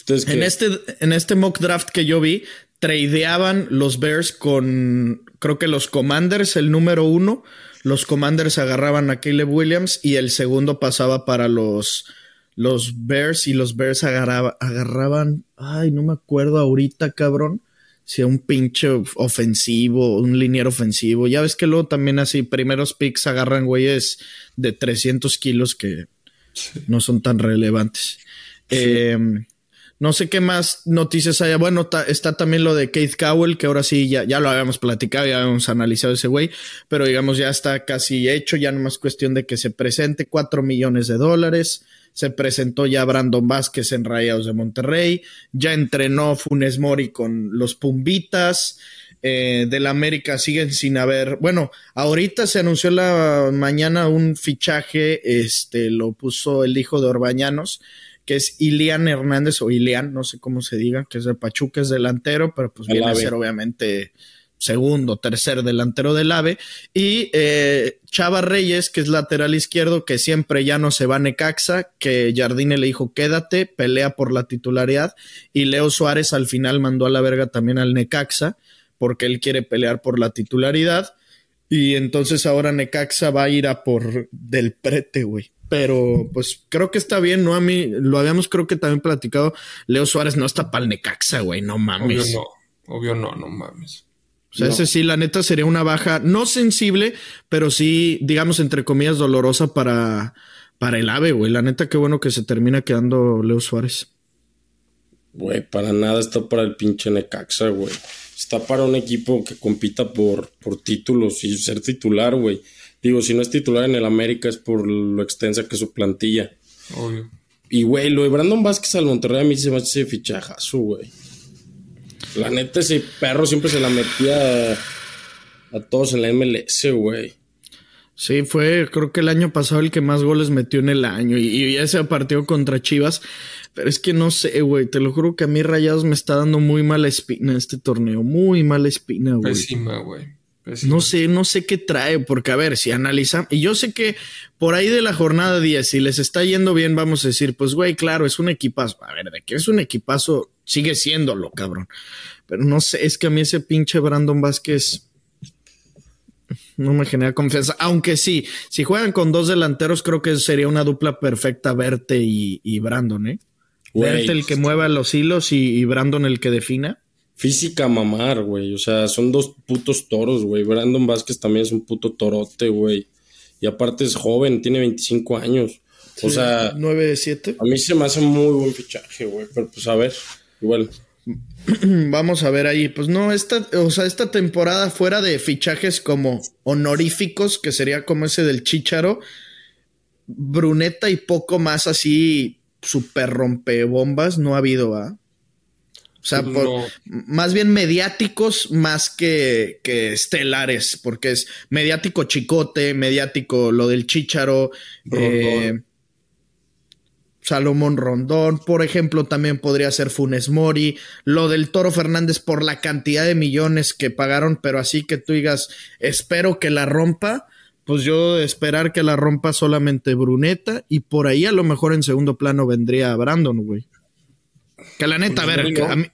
En este, en este mock draft que yo vi, tradeaban los Bears con, creo que los Commanders, el número uno. Los Commanders agarraban a Caleb Williams y el segundo pasaba para los, los Bears y los Bears agarraban, ay, no me acuerdo ahorita, cabrón sea un pinche ofensivo, un liniero ofensivo. Ya ves que luego también así, primeros picks agarran güeyes de 300 kilos que no son tan relevantes. Eh, no sé qué más noticias haya. Bueno, está también lo de Keith Cowell, que ahora sí ya, ya lo habíamos platicado, ya habíamos analizado ese güey, pero digamos ya está casi hecho, ya no más cuestión de que se presente 4 millones de dólares. Se presentó ya Brandon Vázquez en Rayados de Monterrey, ya entrenó Funes Mori con los Pumbitas, eh, del América siguen sin haber, bueno, ahorita se anunció la mañana un fichaje, este, lo puso el hijo de Orbañanos, que es Ilian Hernández o Ilian, no sé cómo se diga, que es de Pachuca, es delantero, pero pues viene a ser obviamente segundo, tercer delantero del AVE, y eh, Chava Reyes, que es lateral izquierdo, que siempre ya no se va a Necaxa, que Jardine le dijo quédate, pelea por la titularidad, y Leo Suárez al final mandó a la verga también al Necaxa, porque él quiere pelear por la titularidad, y entonces ahora Necaxa va a ir a por del prete, güey. Pero pues creo que está bien, ¿no? A mí lo habíamos creo que también platicado. Leo Suárez no está para el Necaxa, güey, no mames. Obvio no, obvio no, no mames. O sea, ese sí, la neta sería una baja no sensible, pero sí, digamos, entre comillas, dolorosa para, para el AVE, güey. La neta, qué bueno que se termina quedando Leo Suárez. Güey, para nada está para el pinche Necaxa, güey. Está para un equipo que compita por, por títulos y ser titular, güey. Digo, si no es titular en el América es por lo extensa que es su plantilla. Obvio. Y, güey, lo de Brandon Vázquez al Monterrey a mí se me hace fichajazo, güey. La neta, ese perro siempre se la metía a, todos en la MLS, güey. Sí, fue creo que el año pasado el que más goles metió en el año y, y ese partido contra Chivas. Pero es que no sé, güey, te lo juro que a mí Rayados me está dando muy mala espina este torneo, muy mala espina, güey. Pésima, güey. No sé, no sé qué trae, porque a ver, si analizan, y yo sé que por ahí de la jornada 10, si les está yendo bien, vamos a decir, pues güey, claro, es un equipazo. A ver, de que es un equipazo, sigue siéndolo, cabrón. Pero no sé, es que a mí ese pinche Brandon Vázquez no me genera confianza. Aunque sí, si juegan con dos delanteros, creo que sería una dupla perfecta Verte y, Brandon, ¿eh? Verte el que mueva los hilos y, y Brandon el que defina física mamar, güey. O sea, son dos putos toros, güey. Brandon Vázquez también es un puto torote, güey. Y aparte es joven, tiene 25 años. o sea, 9, 7. A mí se me hace muy buen fichaje, güey. Pero pues a ver, igual. Vamos a ver ahí. Pues no, esta, o sea, esta temporada fuera de fichajes como honoríficos, que sería como ese del Chicharo, Bruneta y poco más así super rompebombas, no ha habido, ¿ah? O sea, más bien mediáticos más que, estelares, porque es mediático chicote, mediático lo del chicharo. Eh, Salomón Rondón, por ejemplo, también podría ser Funes Mori, lo del Toro Fernández por la cantidad de millones que pagaron, pero así que tú digas, espero que la rompa, pues yo esperar que la rompa solamente Bruneta y por ahí a lo mejor en segundo plano vendría Brandon, güey. Que la neta, a ver, a mí...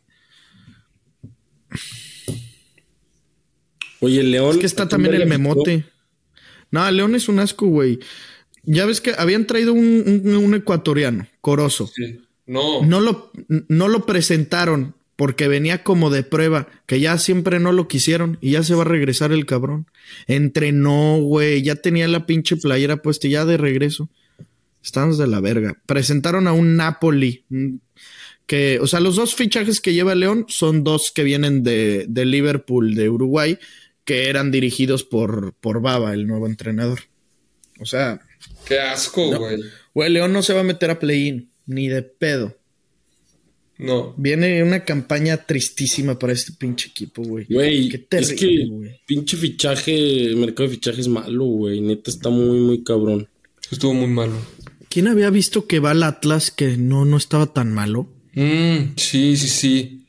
Oye, León. Es que está también el memote. No, León es un asco, güey. Ya ves que habían traído un, ecuatoriano, Corozo. No. No lo, no lo presentaron porque venía como de prueba, que ya siempre no lo quisieron y ya se va a regresar el cabrón. Entrenó, güey, ya tenía la pinche playera puesta y ya de regreso. Estamos de la verga. Presentaron a un Napoli, que, o sea, los dos fichajes que lleva León son dos que vienen de, de Liverpool, de Uruguay, que eran dirigidos por, por Baba, el nuevo entrenador. O sea. Qué asco, güey. güey, León no se va a meter a play-in, ni de pedo. No. Viene una campaña tristísima para este pinche equipo, güey. Güey, es que pinche fichaje, el mercado de fichaje es malo, güey. Neta está muy, muy cabrón. Estuvo muy malo. ¿Quién había visto que va al Atlas que no, no estaba tan malo? Mm, sí, sí, sí.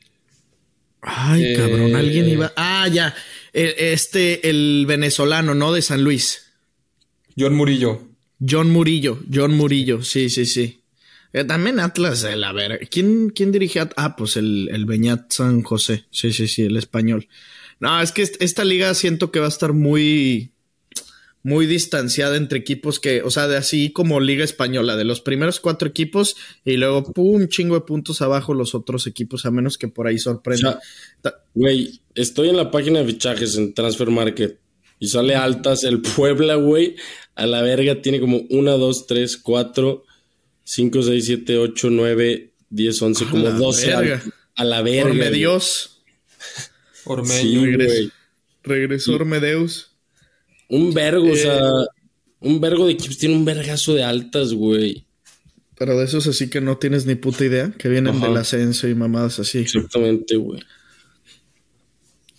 Ay, cabrón, alguien iba. Eh. Ah, ya. E, este, el venezolano, ¿no? De San Luis. John Murillo. John Murillo, John Murillo, sí, sí, sí. Eh, también Atlas, el, a ver, ¿quién, quién dirige? ah, pues el, el Beñat San José. Sí, sí, sí, el español. No, es que esta liga siento que va a estar muy, muy distanciada entre equipos que, o sea, de así como liga española, de los primeros cuatro equipos y luego, pum, chingo de puntos abajo los otros equipos, a menos que por ahí sorprenda. Güey, estoy en la página de fichajes en Transfer Market y sale altas el Puebla, güey, a la verga tiene como una, dos, tres, cuatro 5, 6, 7, 8, 9, 10, 11, como 12 a, la verga. Ormedios. Ormeño. Sí, regresó Ormedeus. Un vergo, o sea, un vergo de equipos tiene un vergazo de altas, güey. Pero de esos así que no tienes ni puta idea, que vienen del ascenso y mamadas así. Exactamente, güey.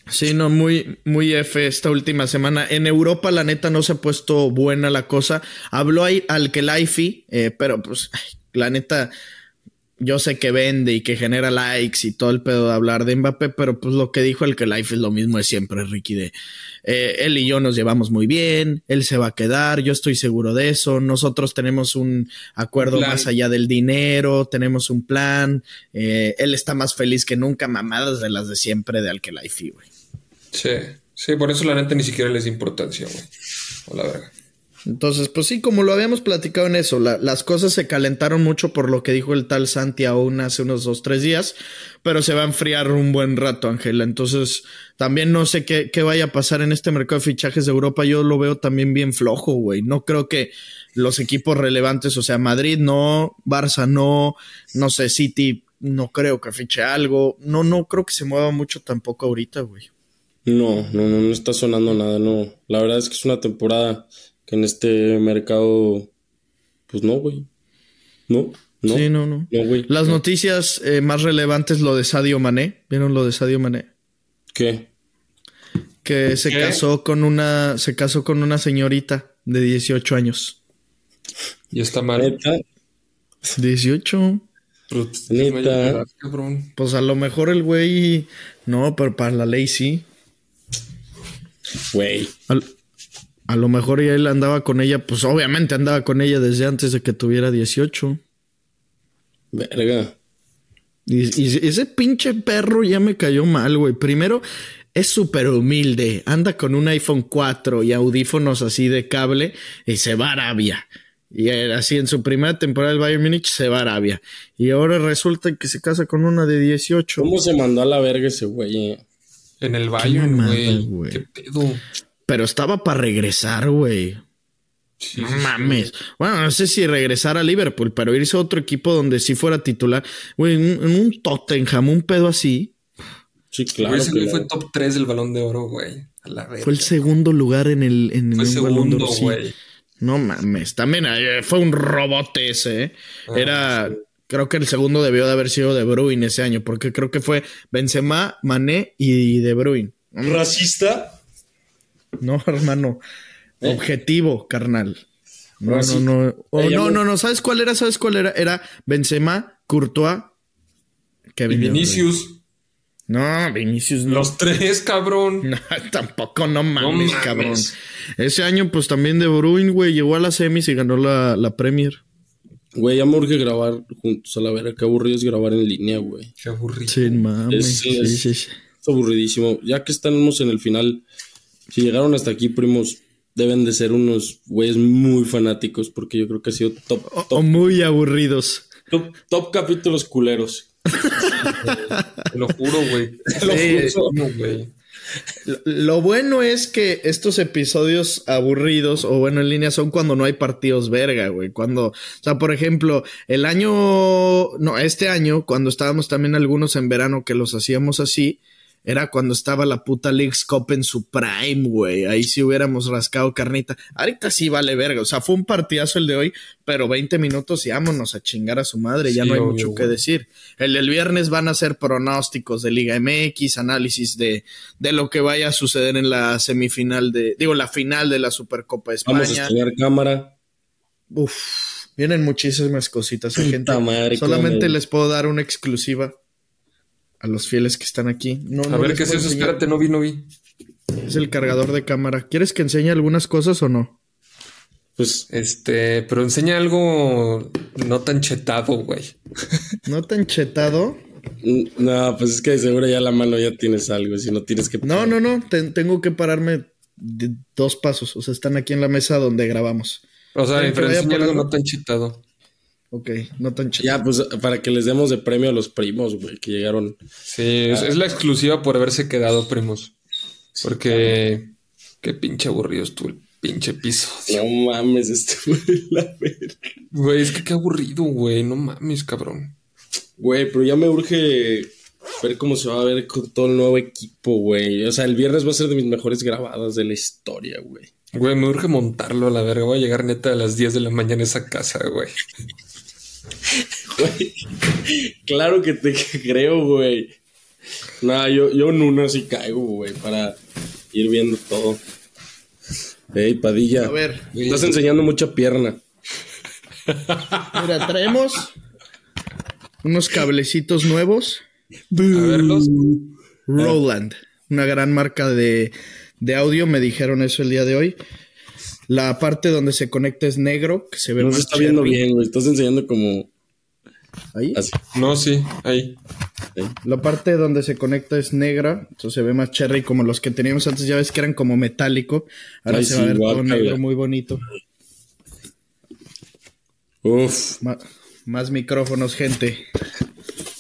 Sí, no, muy, muy F esta última semana. En Europa, la neta, no se ha puesto buena la cosa. Habló ahí al que eh, pero pues, la neta, yo sé que vende y que genera likes y todo el pedo de hablar de Mbappé, pero pues lo que dijo el que Life es lo mismo de siempre, Ricky, de eh, él y yo nos llevamos muy bien, él se va a quedar, yo estoy seguro de eso, nosotros tenemos un acuerdo más allá del dinero, tenemos un plan, eh, él está más feliz que nunca, mamadas de las de siempre de Alkelife, güey. Sí, sí, por eso la neta ni siquiera les da importancia, güey. O la verga. Entonces, pues sí, como lo habíamos platicado en eso, las cosas se calentaron mucho por lo que dijo el tal Santi aún hace unos dos, tres días, pero se va a enfriar un buen rato, Ángela. Entonces, también no sé qué, qué vaya a pasar en este mercado de fichajes de Europa. Yo lo veo también bien flojo, güey. No creo que los equipos relevantes, o sea, Madrid no, Barça no, no sé, City no creo que fiche algo. No, no creo que se mueva mucho tampoco ahorita, güey. No, no, no, no está sonando nada, no. La verdad es que es una temporada que en este mercado, pues no, güey. No, no. Sí, no, no. Las noticias eh, más relevantes, lo de Sadio Mané. ¿Vieron lo de Sadio Mané? ¿Qué? Que se casó con una, se casó con una señorita de 18 años. ¿Y está mal? 18. Neta. Pues a lo mejor el güey, no, pero para la ley sí. Güey. A lo mejor ya él andaba con ella, pues obviamente andaba con ella desde antes de que tuviera 18. Verga. Y, ese pinche perro ya me cayó mal, güey. Primero, es súper humilde. Anda con un iPhone 4 y audífonos así de cable y se va a Arabia. Y así en su primera temporada del Bayern Munich se va a Arabia. Y ahora resulta que se casa con una de 18. ¿Cómo se mandó a la verga ese güey? Eh? En el Bayern, güey. Qué pedo. Pero estaba para regresar, güey. no mames. Bueno, no sé si regresar a Liverpool, pero irse a otro equipo donde sí fuera titular. Güey, en un, Tottenham, un pedo así. Sí, claro. Ese güey fue top 3 del balón de oro, güey. fue el segundo lugar en el, en fue segundo, güey. No mames. También eh, fue un robote ese, ¿eh? Ah, Era. Creo que el segundo debió de haber sido De Bruyne ese año, porque creo que fue Benzema, Mané y De Bruyne. ¿Racista? No, hermano. ¿Eh? Objetivo, carnal. No, no, no. Oh, no, no, no. ¿Sabes cuál era? ¿Sabes cuál era? Era Benzema, Courtois, Kevin Vinicius. No, Vinicius no. Los tres, cabrón. No, tampoco, no mames, cabrón. Ese año, pues también De Bruyne, güey, llegó a las semis y ganó la, la Premier. Güey, ya me urge grabar juntos a la vera. Qué aburrido es grabar en línea, güey. Qué aburrido. Sí, mames. Es, sí, es- sí, sí. es aburridísimo. Ya que estamos en el final, si llegaron hasta aquí, primos, deben de ser unos güeyes muy fanáticos porque yo creo que ha sido top, O, top, o muy aburridos. top, top capítulos culeros. Te lo juro, güey. Te lo Sí. juro, güey. Lo- Lo bueno es que estos episodios aburridos o bueno en línea son cuando no hay partidos verga, güey. Cuando, o sea, por ejemplo, el año, no, este año, cuando estábamos también algunos en verano que los hacíamos así, era cuando estaba la puta League's Cup en su prime, güey. Ahí sí hubiéramos rascado carnita. Ahorita sí vale verga. O sea, fue un partidazo el de hoy, pero 20 minutos y vámonos a chingar a su madre. Ya Sí, no hay obvio, mucho que decir. El del viernes van a ser pronósticos de Liga MX, análisis de, de lo que vaya a suceder en la semifinal de, digo, la final de la Supercopa de Vamos a España. estrenar cámara. Uf, vienen muchísimas cositas, gente. madre, Solamente les puedo dar una exclusiva a los fieles que están aquí. No, A no ver, ¿qué es eso? enseñar. Espérate, no vi, no vi. Es el cargador de cámara. ¿Quieres que enseñe algunas cosas o no? Pues Este, pero enseña algo no tan chetado, güey. No tan chetado. mm, no, pues es que de seguro ya la mano ya tienes algo, si no tienes que No, no, no. Ten- tengo que pararme de dos pasos. O sea, están aquí en la mesa donde grabamos. O sea, ¿Quieren que pero enseña algo no tan chetado. Ok, no tan chetado. Ya, pues para que les demos de premio a los primos, güey, que llegaron. Sí, es, es la exclusiva por haberse quedado, primos. Porque qué pinche aburrido estuvo el pinche piso. No mames, esto fue la verga. Güey, es que qué aburrido, güey. No mames, cabrón. Güey, pero ya me urge ver cómo se va a ver con todo el nuevo equipo, güey. O sea, el viernes va a ser de mis mejores grabadas de la historia, güey. Güey, me urge montarlo a la verga. Voy a llegar neta a las 10 de la mañana a esa casa, güey. Güey, claro que te creo, güey. Nah, yo, yo en una sí caigo, güey, para ir viendo todo. Ey, Padilla. A ver. Estás enseñando mucha pierna. Mira, traemos unos cablecitos nuevos. A verlos. Roland, una gran marca de, de audio. Me dijeron eso el día de hoy. La parte donde se conecta es negro, que se ve No más se está viendo cherry. bien, güey. Estás enseñando como Ahí. así. No, sí, ahí. La parte donde se conecta es negra, entonces se ve más cherry como los que teníamos antes. Ya ves que eran como metálico. Ahora Ay, se sí, va a ver todo negro, muy bonito. Uf, más micrófonos, gente.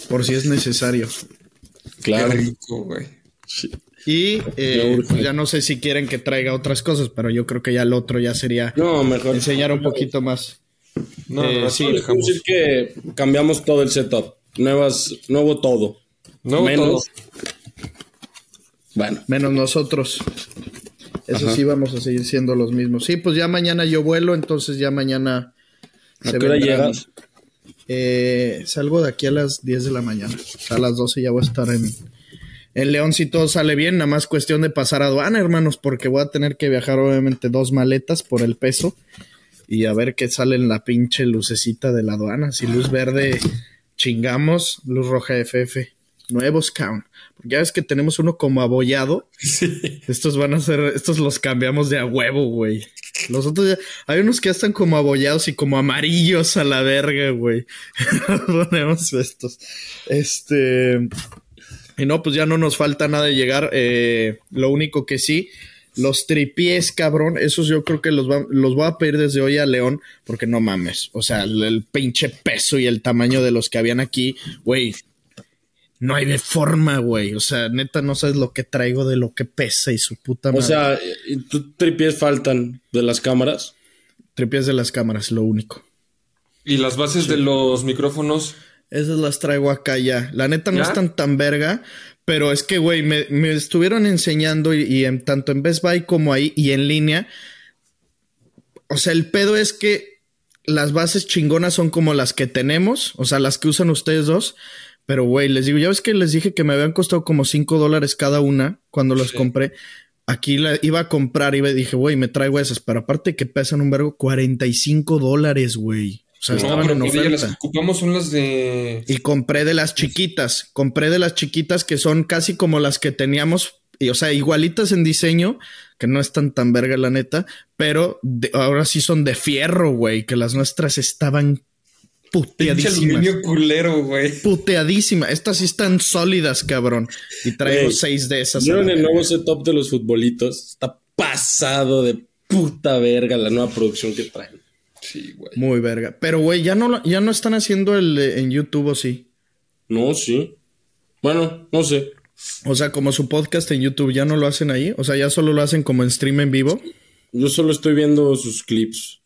Por si es necesario. claro. Qué rico, güey. Y eh, pues ya no sé si quieren que traiga otras cosas, pero yo creo que ya el otro ya sería No, mejor. enseñar un poquito más. No, Eh, no, sí, dejamos. decir que cambiamos todo el setup. Nuevas, nuevo todo. Nuevo Menos. Bueno, Menos nosotros. Eso Ajá. sí, vamos a seguir siendo los mismos. Sí, pues ya mañana yo vuelo, entonces ya mañana. ¿a qué hora llegas? Eh, salgo de aquí a las 10 de la mañana. A las 12 ya voy a estar en, en León si todo sale bien. Nada más cuestión de pasar aduana, hermanos, porque voy a tener que viajar obviamente dos maletas por el peso. Y a ver qué sale en la pinche lucecita de la aduana. Si luz verde chingamos, luz roja FF. Nuevos count. Porque ya ves que tenemos uno como abollado. Sí. Estos van a ser, estos los cambiamos de a huevo, güey. Los otros ya, hay unos que ya están como abollados y como amarillos a la verga, güey. Ponemos estos. Este. Y no, pues ya no nos falta nada de llegar. Eh, lo único que sí, los tripiés, cabrón, esos yo creo que los, va- los voy a pedir desde hoy a León, porque no mames. O sea, el, el pinche peso y el tamaño de los que habían aquí, güey. No hay de forma, güey. O sea, neta, no sabes lo que traigo de lo que pesa y su puta madre. O sea, ¿y ¿tú tripies faltan de las cámaras? tripiés de las cámaras, lo único. Y las bases de los micrófonos. Esas las traigo acá ya. La neta no ¿Ya? están tan verga, pero es que, güey, me, me estuvieron enseñando y, y en, tanto en Best Buy como ahí y en línea. O sea, el pedo es que las bases chingonas son como las que tenemos, o sea, las que usan ustedes dos. Pero, güey, les digo, ya ves que les dije que me habían costado como 5 dólares cada una cuando las Sí. compré. aquí la iba a comprar y dije, güey, me traigo esas, pero aparte que pesan un vergo, 45 dólares, güey. O sea, No, estaban pero en ya las oferta. que ocupamos son las de. Y compré de las chiquitas, compré de las chiquitas que son casi como las que teníamos, y, o sea, igualitas en diseño, que no están tan verga la neta, pero de- ahora sí son de fierro, güey, que las nuestras estaban Pinche puteadísimas. aluminio culero, güey. Puteadísimas. Estas sí están sólidas, cabrón. Y traigo Güey, seis de esas. ¿Vieron el nuevo setup de los futbolitos? Está pasado de puta verga la nueva producción que traen. Sí, güey. Muy verga. Pero, güey, ya no, ya no están haciendo el en YouTube, ¿o sí? No, sí. Bueno, no sé. O sea, como su podcast en YouTube, ¿ya no lo hacen ahí? O sea, ya solo lo hacen como en stream en vivo. Yo solo estoy viendo sus clips.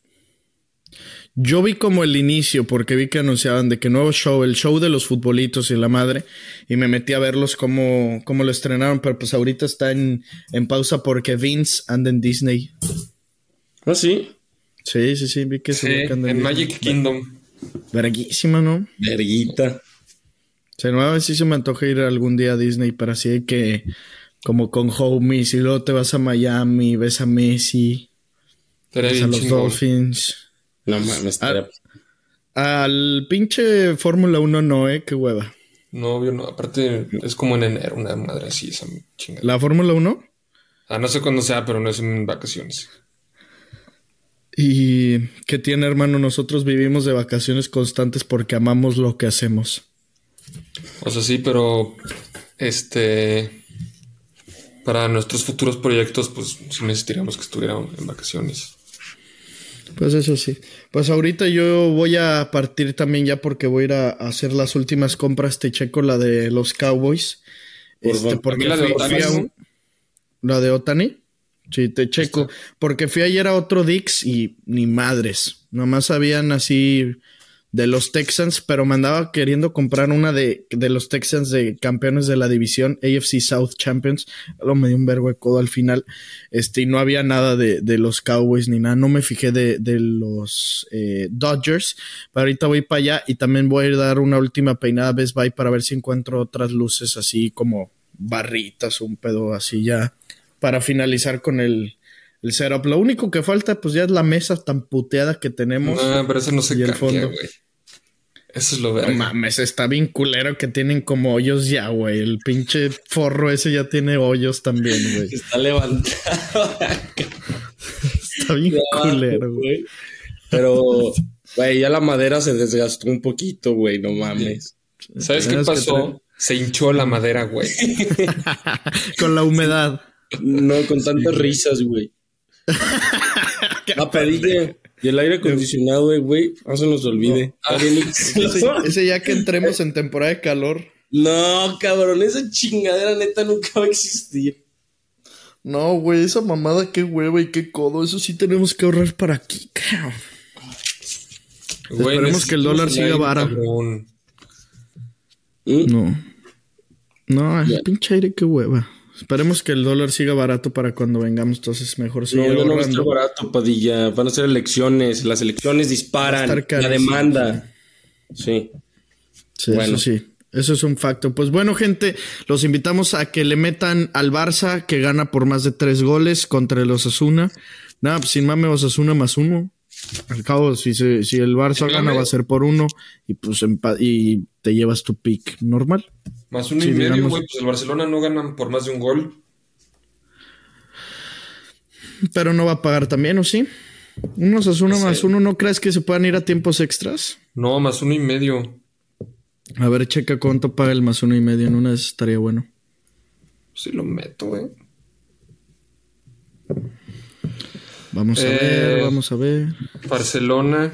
Yo vi como el inicio porque vi que anunciaban de que nuevo show, el show de los futbolitos y la madre, y me metí a verlos como, como lo estrenaron, pero pues ahorita está en, en pausa porque Vince anda en Disney. ¿Ah, sí? Sí, sí, sí, vi que Sí, se en. Magic Kingdom. Verguísima, ¿no? Verguita. O sea, nueva vez sí se me antoja ir algún día a Disney, pero así de que como con homies y luego te vas a Miami, ves a Messi, ves a los chingón. Dolphins. No mames, estaría- Al pinche Fórmula 1 no, eh, qué hueva. No, obvio, no. Aparte, es como en enero, una madre así, esa chingada. ¿La Fórmula 1? Ah, no sé cuándo sea, pero no es en vacaciones. Y que tiene, hermano, nosotros vivimos de vacaciones constantes porque amamos lo que hacemos. O sea, sí, pero este para nuestros futuros proyectos, pues sí necesitaríamos que estuvieran en vacaciones. Pues eso sí. Pues ahorita yo voy a partir también ya porque voy a ir a hacer las últimas compras. Te checo la de los Cowboys. Por Este, porque ¿También la de fui- Otani, fui un- ¿La de Otani? Sí, te checo. Porque fui ayer a otro Dix y ni madres. Nomás habían así de los Texans, pero me andaba queriendo comprar una de, de los Texans de campeones de la división, AFC South Champions. Lo me dio un vergo de codo al final. Este, y no había nada de, de los Cowboys ni nada. No me fijé de, de los eh, Dodgers. Pero ahorita voy para allá y también voy a ir a dar una última peinada a Best Buy para ver si encuentro otras luces así como barritas, un pedo así ya para finalizar con el, el setup. Lo único que falta, pues ya es la mesa tan puteada que tenemos. No, pero eso no se Y el cambia, fondo. güey. Eso es lo No verga. mames, está bien culero que tienen como hoyos ya, güey. El pinche forro ese ya tiene hoyos también, güey. Está levantado. Está bien culero, güey. Pero, güey, ya la madera se desgastó un poquito, güey, no mames. ¿Sabes qué pasó? Se hinchó la madera, güey. Con la humedad. No, con tantas risas, güey. La y el aire acondicionado, güey, güey, no se nos olvide. Ah. Ese, ese ya que entremos en temporada de calor. No, cabrón, esa chingadera neta nunca va a existir. No, güey, esa mamada, qué hueva y qué codo. Eso sí tenemos que ahorrar para aquí, cabrón. Güey, Esperemos que el dólar siga vara. ¿Mm? No. No, el pinche aire, qué hueva. Esperemos que el dólar siga barato para cuando vengamos, entonces mejor No, seguir ya no va a estar barato, Padilla. Van a ser elecciones. Las elecciones disparan la demanda. Sí. Sí, Bueno. eso sí. Eso es un facto. Pues bueno, gente, los invitamos a que le metan al Barça, que gana por más de tres goles contra el Osasuna. Nada, pues sin mame, Osasuna más uno. Al cabo, si, se- si el Barça Sin gana, mame. va a ser por uno. Y pues empa- y te llevas tu pick normal. Más uno Sí, y medio, digamos- güey. Pues el Barcelona no gana por más de un gol. Pero no va a pagar también, ¿o sí? Un Osasuna No sé. más uno, ¿no crees que se puedan ir a tiempos extras? No, más uno y medio. A ver, checa cuánto paga el más uno y medio. En una esas estaría bueno. Sí lo meto, güey. Vamos a Eh, ver, vamos a ver. Barcelona.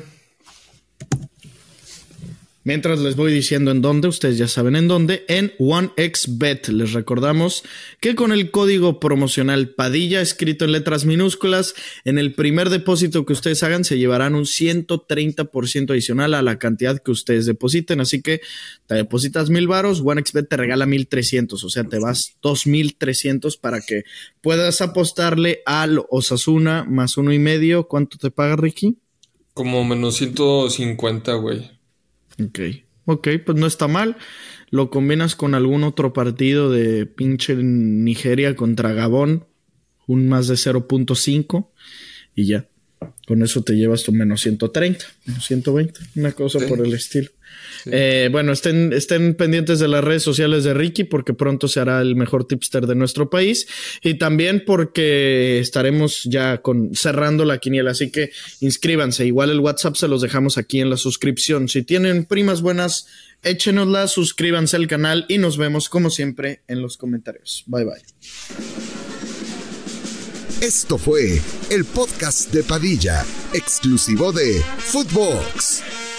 Mientras les voy diciendo en dónde, ustedes ya saben en dónde, en OneXBet. Les recordamos que con el código promocional Padilla, escrito en letras minúsculas, en el primer depósito que ustedes hagan se llevarán un 130% adicional a la cantidad que ustedes depositen. Así que te depositas mil varos, OneXBet te regala 1300, o sea, te vas 2300 para que puedas apostarle al Osasuna más uno y medio. ¿Cuánto te paga, Ricky? Como menos 150, güey. Ok. Ok, pues no está mal. Lo combinas con algún otro partido de pinche Nigeria contra Gabón. un más de 0.5 y ya. Con eso te llevas tu menos 130, menos 120, una cosa por el estilo. Eh, bueno, estén, estén pendientes de las redes sociales de Ricky porque pronto se hará el mejor tipster de nuestro país y también porque estaremos ya con, cerrando la quiniela. Así que inscríbanse. Igual el WhatsApp se los dejamos aquí en la suscripción. Si tienen primas buenas, échenoslas, suscríbanse al canal y nos vemos como siempre en los comentarios. Bye bye. Esto fue el podcast de Padilla, exclusivo de Footbox.